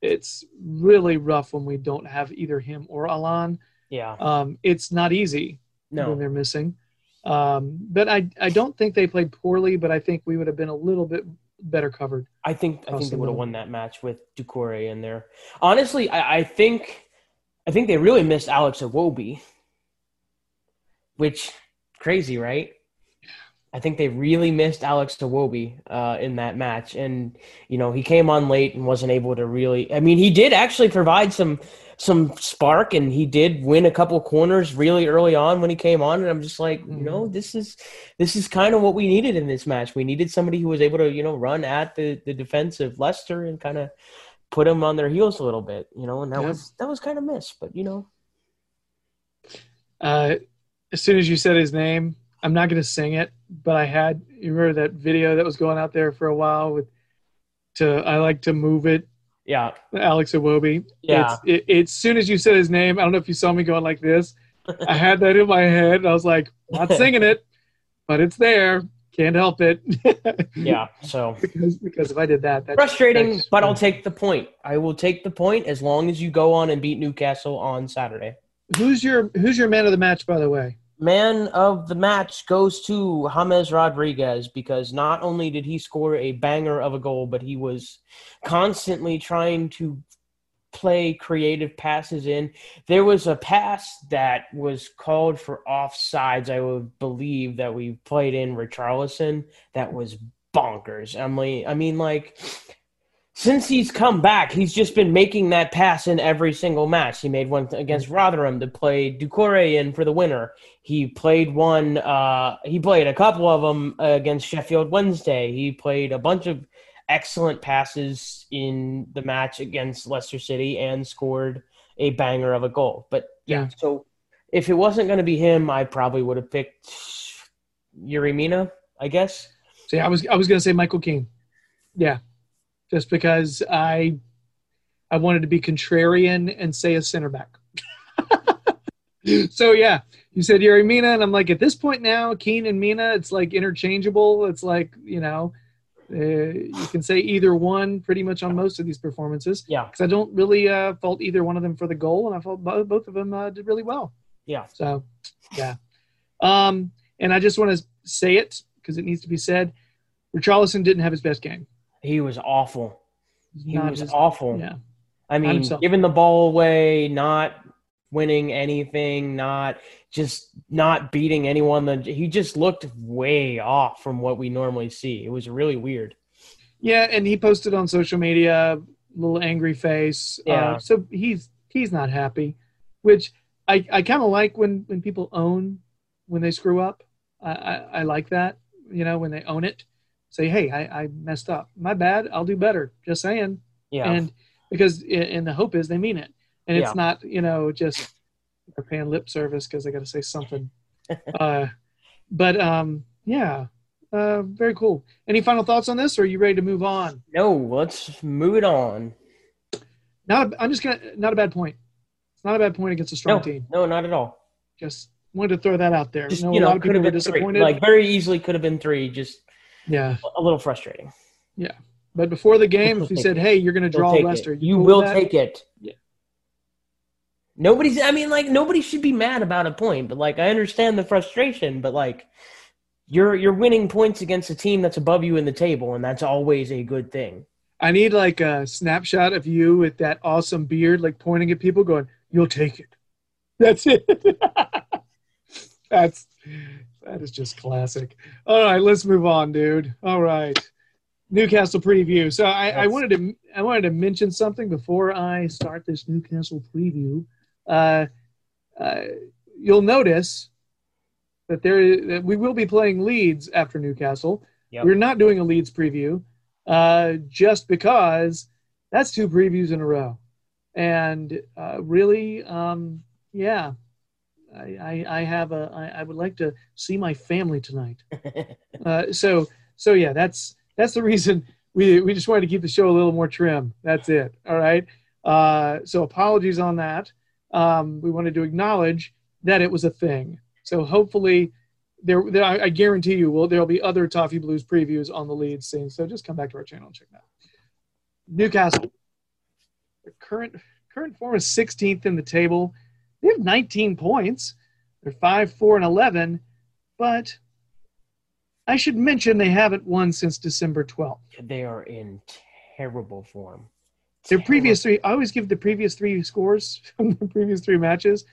It's really rough when we don't have either him or Allan. Yeah. Um, it's not easy when they're missing. Um, but I, I don't think they played poorly, but I think we would have been a little bit better covered. I think I think they would have won that match with Doucouré in there. Honestly, I, I think I think they really missed Alex Iwobi, which crazy, right? I think they really missed Alex Iwobi uh, in that match, and you know he came on late and wasn't able to really. I mean, he did actually provide some some spark, and he did win a couple corners really early on when he came on. And I'm just like, you know, this is this is kind of what we needed in this match. We needed somebody who was able to, you know, run at the the defensive Leicester and kind of put them on their heels a little bit, you know. And that Yeah. was that was kind of missed, but you know, Uh, as soon as you said his name, I'm not going to sing it, but I had, you remember that video that was going out there for a while with, to, I like to move it, yeah, Alex Iwobi. Yeah. It's, it, it, as soon as you said his name, I don't know if you saw me going like this. I had that in my head, and I was like, not singing it, but it's there. Can't help it. *laughs* yeah. So because because if I did that, that frustrating, that's- but I'll take the point. I will take the point as long as you go on and beat Newcastle on Saturday. Who's your Who's your man of the match, by the way? Man of the match goes to James Rodriguez because not only did he score a banger of a goal, but he was constantly trying to play creative passes in. There was a pass that was called for offsides, I would believe, that we played in Richarlison that was bonkers. Emily, I mean, like, since he's come back, he's just been making that pass in every single match. He made one against Rotherham to play Doucouré in for the winner. He played one. Uh, he played a couple of them against Sheffield Wednesday. He played a bunch of excellent passes in the match against Leicester City and scored a banger of a goal. But yeah, Yeah. so if it wasn't going to be him, I probably would have picked Yerry Mina, I guess. Yeah, I was I was gonna say Michael Keane. Yeah, just because I I wanted to be contrarian and say a center back. *laughs* so yeah, you said Yerry Mina, and I'm like, at this point now, Keane and Mina, it's like interchangeable. It's like you know, uh, you can say either one pretty much on most of these performances. Yeah, Because I don't really uh, fault either one of them for the goal, and I felt bo- both of them uh, did really well. yeah, So, yeah. Um, and I just want to say it because it needs to be said. Richarlison didn't have his best game. He was awful. He Not was his- awful. Yeah. I mean, giving the ball away, not winning anything, not just not beating anyone. That he just looked way off from what we normally see. It was really weird. Yeah, and he posted on social media, little angry face. Yeah. Uh, so he's he's not happy, which I, I kind of like when when people own when they screw up. I, I, I like that. You know, when they own it, say, hey, I, I messed up. My bad. I'll do better. Just saying. Yeah, and because and the hope is they mean it and it's Yeah. not you know just they're paying lip service because they got to say something *laughs* uh but um, yeah, uh, very cool. Any final thoughts on this, or are you ready to move on? No, let's move it on. Not, a, I'm just gonna not a bad point. It's not a bad point against a strong No, team. no, not at all. Just wanted to throw that out there. Just you a know, lot of could people have been three. disappointed. Like very easily could have been three. Just yeah, a little frustrating. Yeah. But before the game, if you said, "Hey, you're going to draw Leicester," it. You will take it. Yeah. Nobody's. I mean, like nobody should be mad about a point, but like I understand the frustration, but like you're you're winning points against a team that's above you in the table, and that's always a good thing. I need like a snapshot of you with that awesome beard, like pointing at people, going, "You'll take it." *laughs* That's it. *laughs* That's that is just classic. All right, let's move on, dude. All right, Newcastle preview. So I, I wanted to I wanted to mention something before I start this Newcastle preview. Uh, uh, you'll notice that there that we will be playing Leeds after Newcastle. Yep. We're not doing a Leeds preview uh, just because that's two previews in a row, and uh, really, um, yeah, I, I, I have a I, I would like to see my family tonight. *laughs* Uh, so so yeah, that's that's the reason we we just wanted to keep the show a little more trim. That's it. All right. Uh, so apologies on that. Um, we wanted to acknowledge that it was a thing. So hopefully there, there I, I guarantee you will there'll be other Toffee Blues previews on the lead scene. So just come back to our channel and check that. Newcastle. Their current current form is 16th in the table. They have 19 points. They're 5, 4, and 11, but I should mention they haven't won since December 12th. they are in terrible form. Their previous three, I always give the previous three scores *laughs* from the previous three matches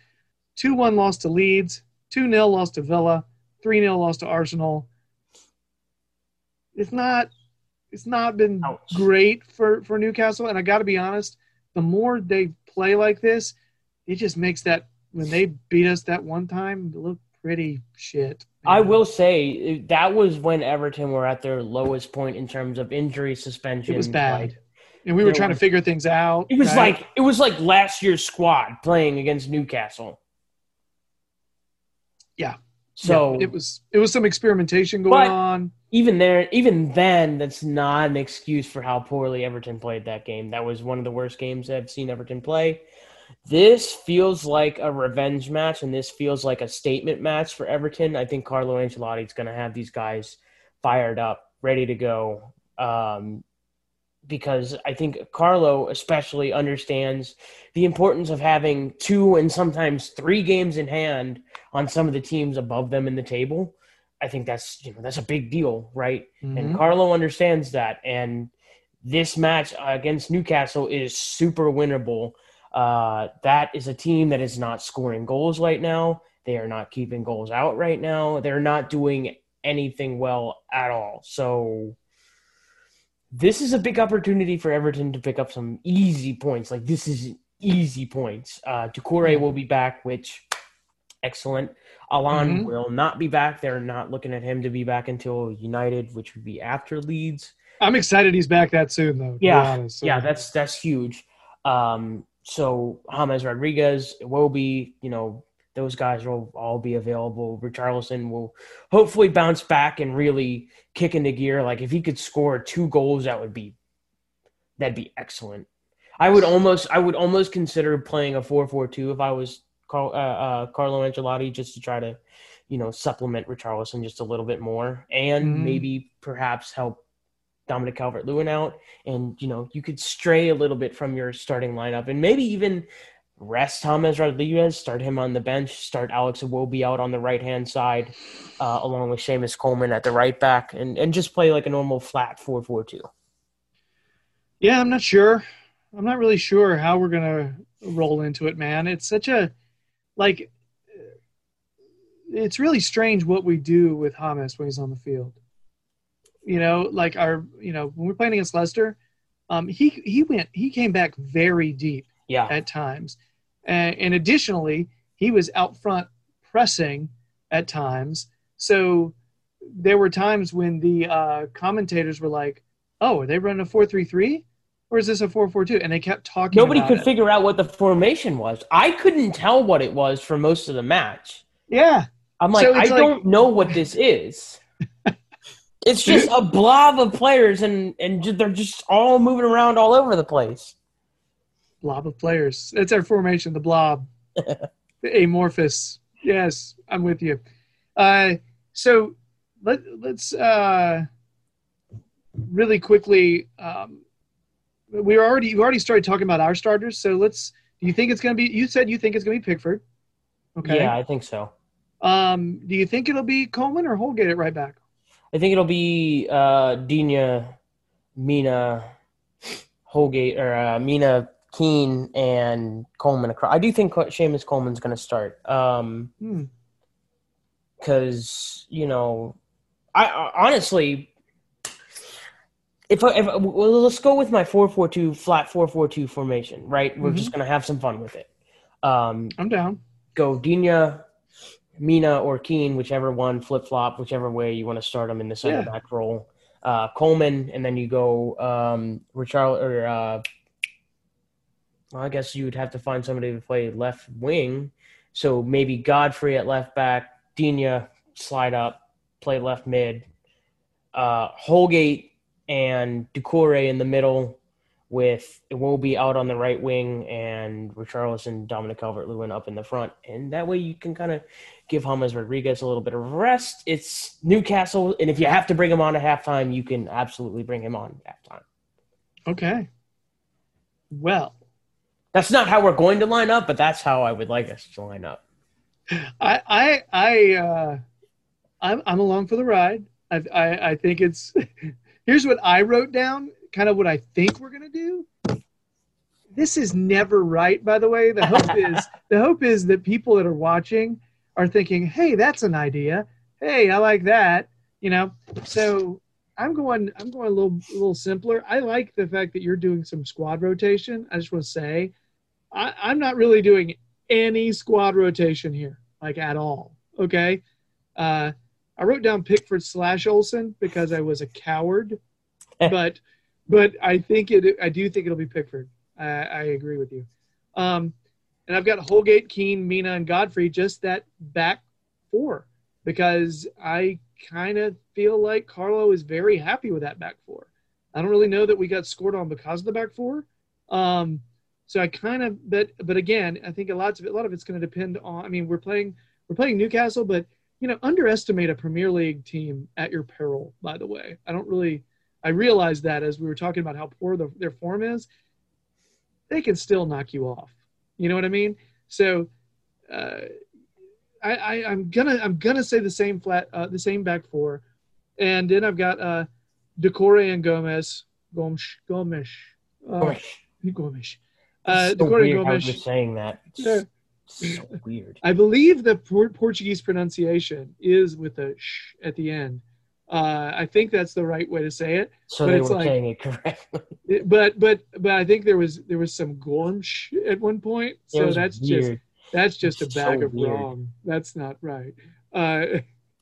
2 1 loss to Leeds, 2 0 loss to Villa, 3 0 loss to Arsenal. It's not. It's not been Ouch. great for, for Newcastle, and I got to be honest. The more they play like this, it just makes that when they beat us that one time look pretty shit. I will say that was when Everton were at their lowest point in terms of injury suspension. It was bad, Like, and we were trying to figure things out. it was right? like it was like last year's squad playing against Newcastle. Yeah. So Yeah, it was it was some experimentation going But- on. even there, even then, that's not an excuse for how poorly Everton played that game. That was one of the worst games I've seen Everton play. This feels like a revenge match, and this feels like a statement match for Everton. I think Carlo Ancelotti is going to have these guys fired up, ready to go, um, because I think Carlo especially understands the importance of having two and sometimes three games in hand on some of the teams above them in the table. I think that's you know that's a big deal, right? Mhm. And Carlo understands that. And this match against Newcastle is super winnable. Uh, that is a team that is not scoring goals right now. They are not keeping goals out right now. They're not doing anything well at all. So this is a big opportunity for Everton to pick up some easy points. Like this is easy points. Uh, Doucouré will be back, which excellent. Allan Mhm. will not be back. They're not looking at him to be back until United, which would be after Leeds. I'm excited he's back that soon, though. Yeah, honest. So- Yeah, that's that's huge. Um, so James Rodriguez, Iwobi, you know, those guys will all be available. Richarlison will hopefully bounce back and really kick into gear. Like if he could score two goals, that would be that'd be excellent. I would almost I would almost consider playing a 4-4-2 if I was Carl, uh, uh, Carlo Ancelotti just to try to, you know, supplement Richarlison just a little bit more and Mhm. maybe perhaps help Dominic Calvert-Lewin out and you know you could stray a little bit from your starting lineup and maybe even rest Thomas Rodriguez, start him on the bench, start Alex Iwobi out on the right hand side, uh, along with Seamus Coleman at the right back, and, and just play like a normal flat 4-4-2. Yeah, I'm not sure. I'm not really sure how we're gonna roll into it, man. It's such a like. It's really strange what we do with Hamas when he's on the field. You know, like our, you know, when we're playing against Leicester, um, he he went, he came back very deep Yeah, at times, and, and additionally, he was out front pressing at times. So there were times when the uh, commentators were like, "Oh, are they running a four-three-three, or is this a four-four-two?" And they kept talking. nobody could it. figure out what the formation was. I couldn't tell what it was for most of the match. Yeah, I'm like, So I like- don't know what this is. *laughs* it's just a blob of players, and and they're just all moving around all over the place. blob of players. That's our formation, the blob, *laughs* the amorphous. Yes, I'm with you. Uh, so let let's uh, really quickly. Um, we already you already started talking about our starters. So let's. Do you think it's going to be? You said you think it's going to be Pickford. Okay. Yeah, I think so. Um, do you think it'll be Coleman or Holgate at right back? I think it'll be uh, Digne, Mina, Holgate, or uh, Mina, Keane, and Coleman. Across. I do think Seamus Coleman's going to start. Um, Hmm. because you know, I, I honestly, if, I, if well, let's go with my four four two flat four four two formation, right? We're just gonna have some fun with it. Um, I'm down. go Digne, Mina, or Keane, whichever one, flip flop, whichever way you want to start them in the center Yeah. back role. Uh, Coleman, and then you go um, Richard or uh, well, I guess you would have to find somebody to play left wing. So maybe Godfrey at left back, Digne slide up, play left mid, uh, Holgate and Doucouré in the middle, with Iwobi out on the right wing and Richarlison, Dominic Calvert-Lewin up in the front, and that way you can kind of give James Rodriguez a little bit of rest. It's Newcastle, and if you have to bring him on at halftime, you can absolutely bring him on at halftime. Okay. Well, That's not how we're going to line up, but that's how I would like us to line up. I I I uh, I'm I'm along for the ride. I I, I think it's *laughs* here's what I wrote down, kind of what I think we're gonna do. This is never right, by the way. The hope *laughs* is the hope is that people that are watching are thinking, "Hey, that's an idea. Hey, I like that." You know. So I'm going. I'm going a little a little simpler. I like the fact that you're doing some squad rotation. I just want to say, I, I'm not really doing any squad rotation here, like at all. Okay. Uh, I wrote down Pickford slash Olsen because I was a coward, *laughs* but but I think it. I do think it'll be Pickford. I, I agree with you. Um, and I've got Holgate, Keane, Mina, and Godfrey just that back four because I kind of feel like Carlo is very happy with that back four. I don't really know that we got scored on because of the back four. Um, so I kind of, but but again, I think a lot of it, a lot of it's going to depend on. I mean, we're playing we're playing Newcastle, but you know, underestimate a Premier League team at your peril. By the way, I don't really. I realized that as we were talking about how poor the, their form is, they can still knock you off. You know what I mean? So, uh, I, I I'm gonna I'm gonna say the same flat uh, the same back four, and then I've got uh, Doucouré and Gomez Gomes Gomes uh, Gomes. Uh, so Doucouré weird how Gomes. you're saying that. It's Yeah. so weird. I believe the Por- Portuguese pronunciation is with a sh at the end. Uh, I think that's the right way to say it. So But they it's were like- saying it correctly. *laughs* It- but but but I think there was there was some gormsh at one point. So that's weird. just that's just a bag so of weird. wrong. That's not right. Uh,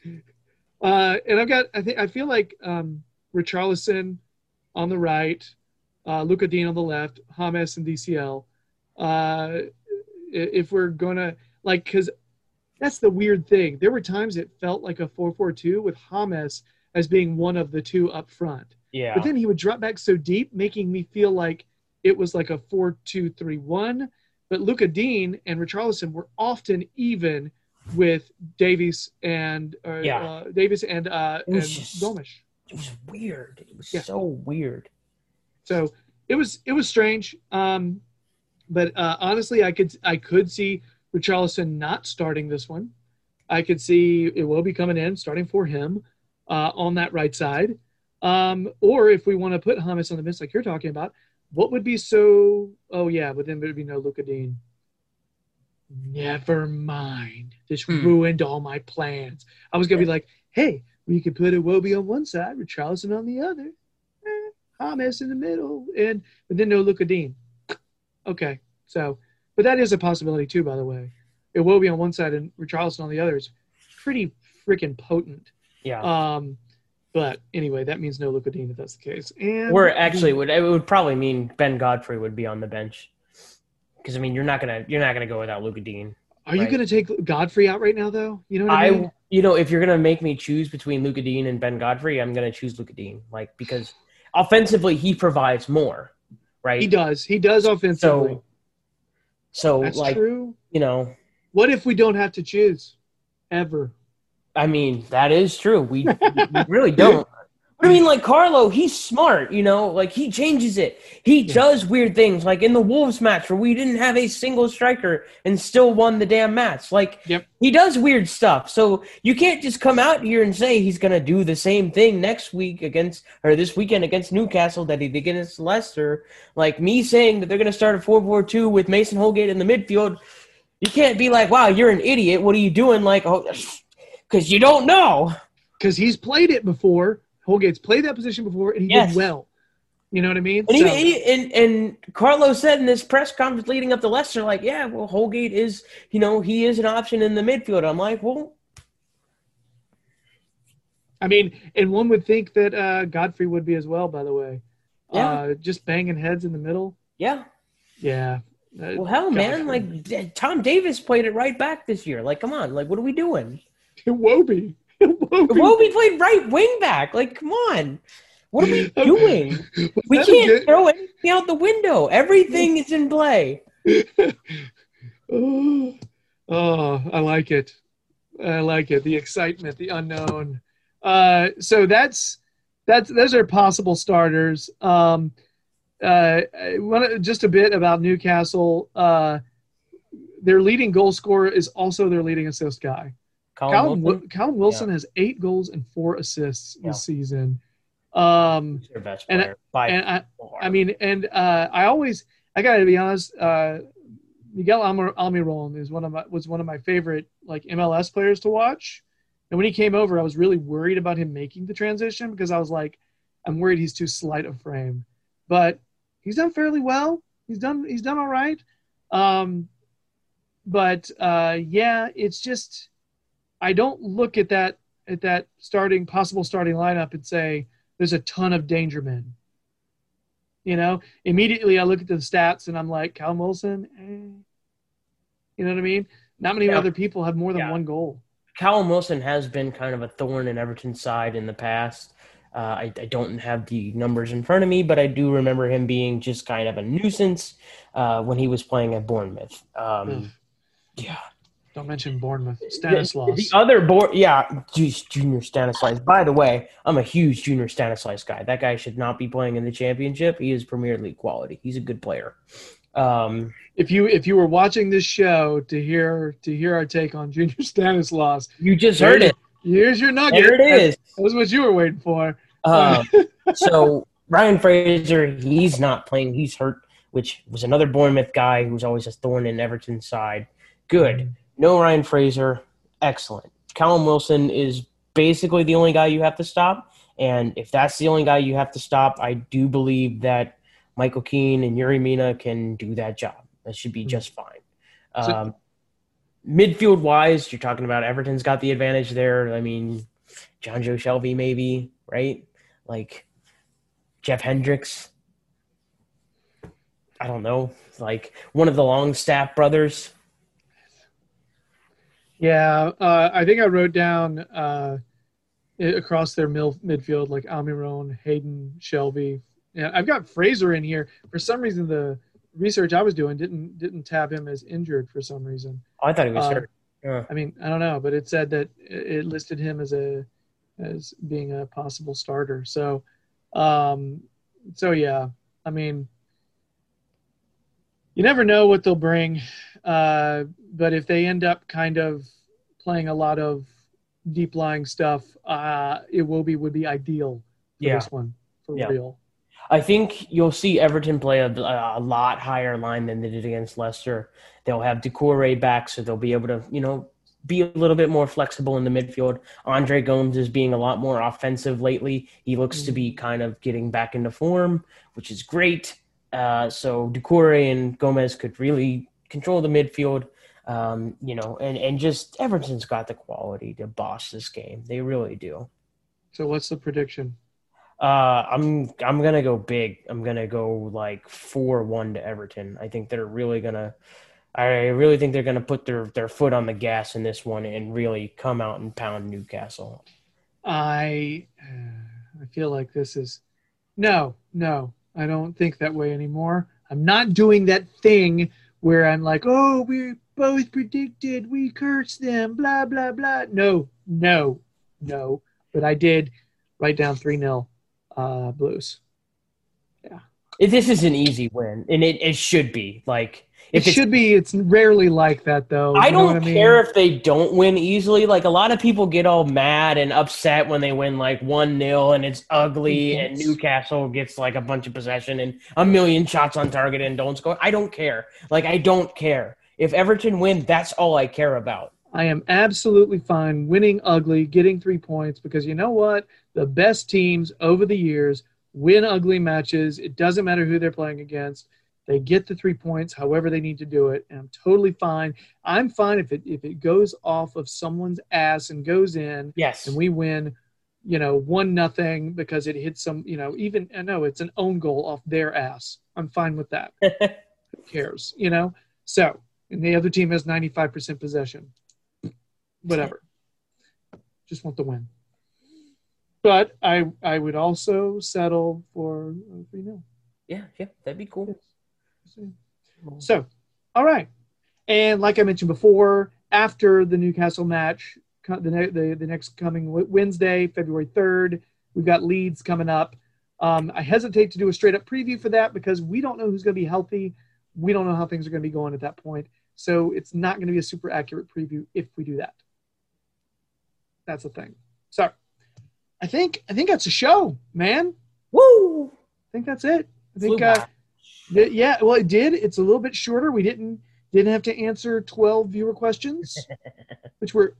*laughs* uh, and I've got I think I feel like um, Richarlison on the right, uh, Lucas Digne on the left, James and DCL. Uh, if we're gonna like, because that's the weird thing. There were times it felt like a four-four-two with James as being one of the two up front. Yeah. But then he would drop back so deep, making me feel like it was like a 4 2 3 1. But Lucas Digne and Richarlison were often even with Davies and uh, Yeah. uh, Davies and uh, It and just-. It was weird. It was Yeah. so weird. So it was it was strange. Um, but uh, honestly, I could I could see Richarlison not starting this one. I could see it will be coming in, starting for him uh, on that right side. Um, or if we want to put Hamas on the bench, like you're talking about, what would be so? Oh yeah, but then there would be no Lucas Digne. Never mind. This Hmm. ruined all my plans. I was gonna be like, hey, we could put Iwobi on one side, Richarlison on the other. Eh, Hamas in the middle, and but then no Lucas Digne. Okay, so but that is a possibility too. By the way, it will be on one side and Richarlison on the other. It's pretty freaking potent. Yeah. Um, but anyway, that means no Lucas Digne if that's the case. And Or actually, would it would probably mean Ben Godfrey would be on the bench. Because I mean, you're not gonna you're not gonna go without Lucas Digne. Are you going to take Godfrey out right now, though? You know what I, I, mean? you know, if you're gonna make me choose between Lucas Digne and Ben Godfrey, I'm gonna choose Lucas Digne, like because offensively he provides more, right? He does. He does offensively. So, so That's like true. you know, What if we don't have to choose ever? I mean that is true. We, *laughs* we really don't. I mean, like Carlo, he's smart, you know, like he changes it. He Yeah. does weird things, like in the Wolves match where we didn't have a single striker and still won the damn match. Like Yep. he does weird stuff. So you can't just come out here and say he's gonna do the same thing next week against or this weekend against Newcastle that he did against Leicester. Like me saying that they're gonna start a 4-4-2 with Mason Holgate in the midfield. You can't be like, "Wow, you're an idiot. What are you doing?" Like, oh, because you don't know. Because he's played it before. Holgate's played that position before, and he Yes. did well. You know what I mean? And, So- even, he- and and Carlos said in this press conference leading up to Leicester, like, yeah, well, Holgate is, you know, he is an option in the midfield. I'm like, well, I mean, and one would think that uh, Godfrey would be as well. By the way, Yeah. uh, just banging heads in the middle. yeah. Yeah. Uh, Well, hell, man, like Tom Davies played it right back this year. Like, come on, like, what are we doing? Wobie. Wobie. Wobie played right wing back. Like, come on, what are we *laughs* doing? We can't throw anything out the window. Everything is in play. *laughs* oh, oh, I like it. I like it. The excitement, the unknown. Uh, so that's that's those are possible starters. Um, uh, wanna- just a bit about Newcastle. Uh, their leading goal scorer is also their leading assist guy. Colin Callum, Wilson, Wi- Callum Wilson has eight goals and four assists Yeah. this season. Um, who's best and- player by and I, I, mean, and uh, I always, I gotta be honest, uh, Miguel Almir- Almiron is one of my was one of my favorite like MLS players to watch. And when he came over, I was really worried about him making the transition because I was like, I'm worried he's too slight of frame. But he's done fairly well. He's done he's done all right. Um, but uh, yeah, it's just I don't look at that at that starting possible starting lineup and say there's a ton of danger men. You know, immediately I look at the stats and I'm like, Cal Wilson, eh. you know what I mean? Not many Yeah. other people have more than Yeah. one goal. Callum Wilson has been kind of a thorn in Everton's side in the past. Uh, I, I don't have the numbers in front of me, but I do remember him being just kind of a nuisance uh, when he was playing at Bournemouth. Um, yeah. Don't mention Bournemouth. The, Stanislas. the other board, yeah, geez, Junior Stanislas. By the way, I'm a huge Junior Stanislas guy. That guy should not be playing in the championship. He is Premier League quality. He's a good player. Um, if you if you were watching this show to hear to hear our take on Junior *laughs* Stanislas, you just heard it. here's your nugget. There it is. That was what you were waiting for. Um, *laughs* so Ryan Fraser, he's not playing. He's hurt, which was another Bournemouth guy who's always a thorn in Everton's side. Good. No Ryan Fraser. Excellent. Callum Wilson is basically the only guy you have to stop. And if that's the only guy you have to stop, I do believe that Michael Keane and Yerry Mina can do that job. That should be just fine. So- Um, midfield wise, you're talking about Everton's got the advantage there. I mean, Jonjo Shelvey, maybe, right? Like Jeff Hendricks. I don't know. Like one of the Longstaff brothers. Yeah, uh, I think I wrote down uh, across their mil- midfield like Almiron, Hayden, Shelvey. Yeah, I've got Fraser in here. For some reason, the research I was doing didn't didn't tab him as injured for some reason. Oh, I thought he was Uh, hurt. Yeah. I mean, I don't know, but it said that it it listed him as a as being a possible starter. So, um, so yeah, I mean, you never know what they'll bring, uh, but if they end up kind of playing a lot of deep lying stuff, uh, Iwobi would be ideal for Yeah. this one for Yeah. real. I think you'll see Everton play a, a lot higher line than they did against Leicester. They'll have Doucouré back, so they'll be able to, you know, be a little bit more flexible in the midfield. Andre Gomes is being a lot more offensive lately. He looks to be kind of getting back into form, which is great. Uh, so Doucouré and Gomes could really control the midfield. Um, you know, and, and just Everton's got the quality to boss this game. They really do. So, what's the prediction? Uh, I'm I'm gonna go big. I'm gonna go like four one to Everton. I think they're really gonna I really think they're going to put their, their foot on the gas in this one and really come out and pound Newcastle. I uh, I feel like this is no, no. I don't think that way anymore. I'm not doing that thing where I'm like, oh, we both predicted, we cursed them, blah blah blah. No, no, no. But I did write down three 0 uh, Blues. Yeah. This is an easy win, and it, it should be. Like, if it's should be. It's rarely like that though. I don't I mean? care if they don't win easily. Like a lot of people get all mad and upset when they win like one 0 and it's ugly and Newcastle gets like a bunch of possession and a million shots on target and don't score. I don't care. Like I don't care. If Everton win, that's all I care about. I am absolutely fine winning ugly, getting three points because you know what? The best teams over the years win ugly matches. It doesn't matter who they're playing against. They get the three points however they need to do it. And I'm totally fine. I'm fine if it if it goes off of someone's ass and goes in Yes. and we win, you know, one nothing because it hits some, you know, even I know it's an own goal off their ass. I'm fine with that. *laughs* Who cares? You know? So and the other team has 95% possession. Whatever. Just want the win. But I I would also settle for uh, 3 0. yeah, yeah, that'd be cool. So, all right. And like I mentioned before, after the Newcastle match, the, the, the next coming Wednesday, February 3rd, we've got Leeds coming up. Um, I hesitate to do a straight up preview for that because we don't know who's going to be healthy. We don't know how things are going to be going at that point. So it's not going to be a super accurate preview if we do that. That's the thing. So I think I think that's a show, man. Woo! I think that's it. I think uh, by. Th- Yeah, well, it did. It's a little bit shorter. We didn't didn't have to answer twelve viewer questions, *laughs* which we're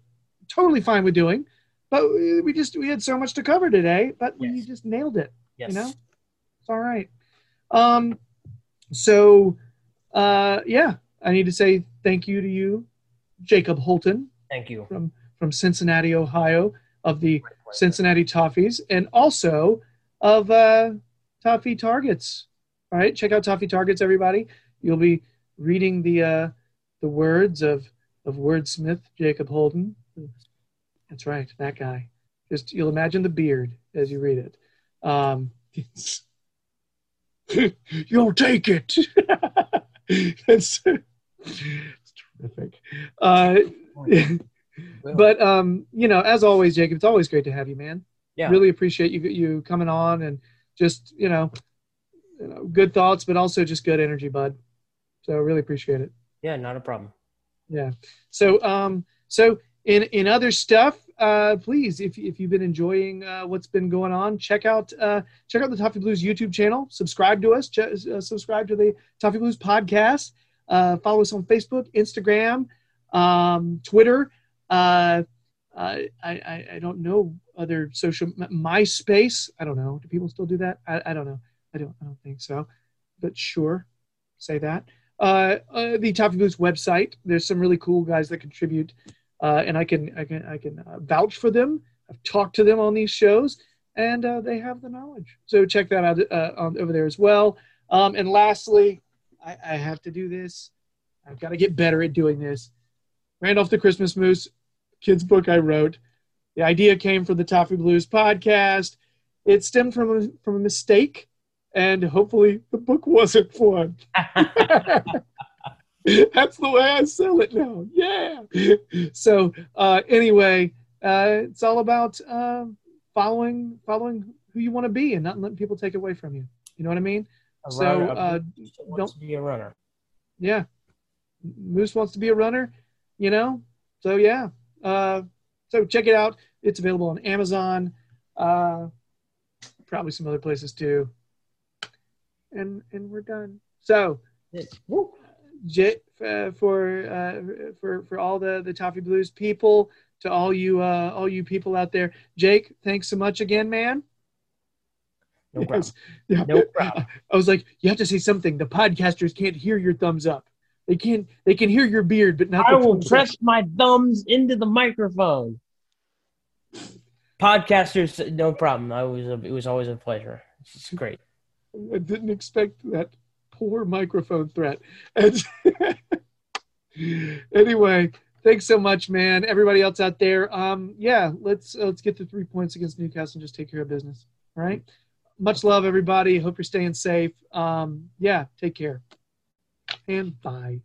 totally fine with doing. But we just we had so much to cover today, but we just nailed it. yes. you know? It's all right. Um, so uh, yeah, I need to say thank you to you, Jacob Holton Thank you. from from Cincinnati, Ohio, of the Cincinnati Toffees, and also of uh, Toffee Targets. All right, check out Toffee Targets, everybody. You'll be reading the uh, the words of of wordsmith Jacob Holton. That's right, that guy. Just you'll imagine the beard as you read it. Um, *laughs* you'll take it. *laughs* That's *laughs* it's terrific. Uh, but um, you know, as always, Jacob, it's always great to have you, man. Yeah. Really appreciate you you coming on and just you know, you know, good thoughts, but also just good energy, bud. So really appreciate it. yeah, not a problem. Yeah. So um, so in in other stuff, uh, please, if if you've been enjoying uh, what's been going on, check out uh, check out the Toffee Blues YouTube channel. Subscribe to us. Ch- uh, subscribe to the Toffee Blues podcast. Uh, follow us on Facebook, Instagram, um, Twitter. Uh, uh, I, I I don't know other social MySpace. I don't know. Do people still do that? I, I don't know. I don't I don't think so. But sure, say that. Uh, uh, the Toffee Blues website. There's some really cool guys that contribute, uh, and I can I can I can uh, vouch for them. I've talked to them on these shows, and uh, they have the knowledge. So check that out uh, on, over there as well. Um, and lastly, I, I have to do this. I've got to get better at doing this. Randolph the Christmas Moose, kids book I wrote. The idea came from the Toffee Blues podcast. It stemmed from a, from a mistake, and hopefully the book wasn't one. *laughs* That's the way I sell it now. Yeah. So uh, anyway, uh, it's all about uh, following following who you want to be and not letting people take away from you. You know what I mean? A So, runner- uh, Moose that wants to be a runner. Yeah. Moose wants to be a runner, you know? So yeah. Uh, so check it out. It's available on Amazon, uh, probably some other places too. And and we're done. So Woo. J, uh, for uh, for for all the the Toffee Blues people, to all you uh, all you people out there, Jake, thanks so much again, man. No Yes. problem. Yeah. No problem. I was like, you have to say something. The podcasters can't hear your thumbs up. They can they can hear your beard, but not. I the will thumbs up. press my thumbs into the microphone. Podcasters, no problem. I was it was always a pleasure. It's great. I didn't expect that poor microphone threat. And *laughs* anyway, thanks so much, man. Everybody else out there, um, yeah, let's uh, let's get the three points against Newcastle and just take care of business. All right. Much love, everybody. Hope you're staying safe. Um, yeah, take care. And bye.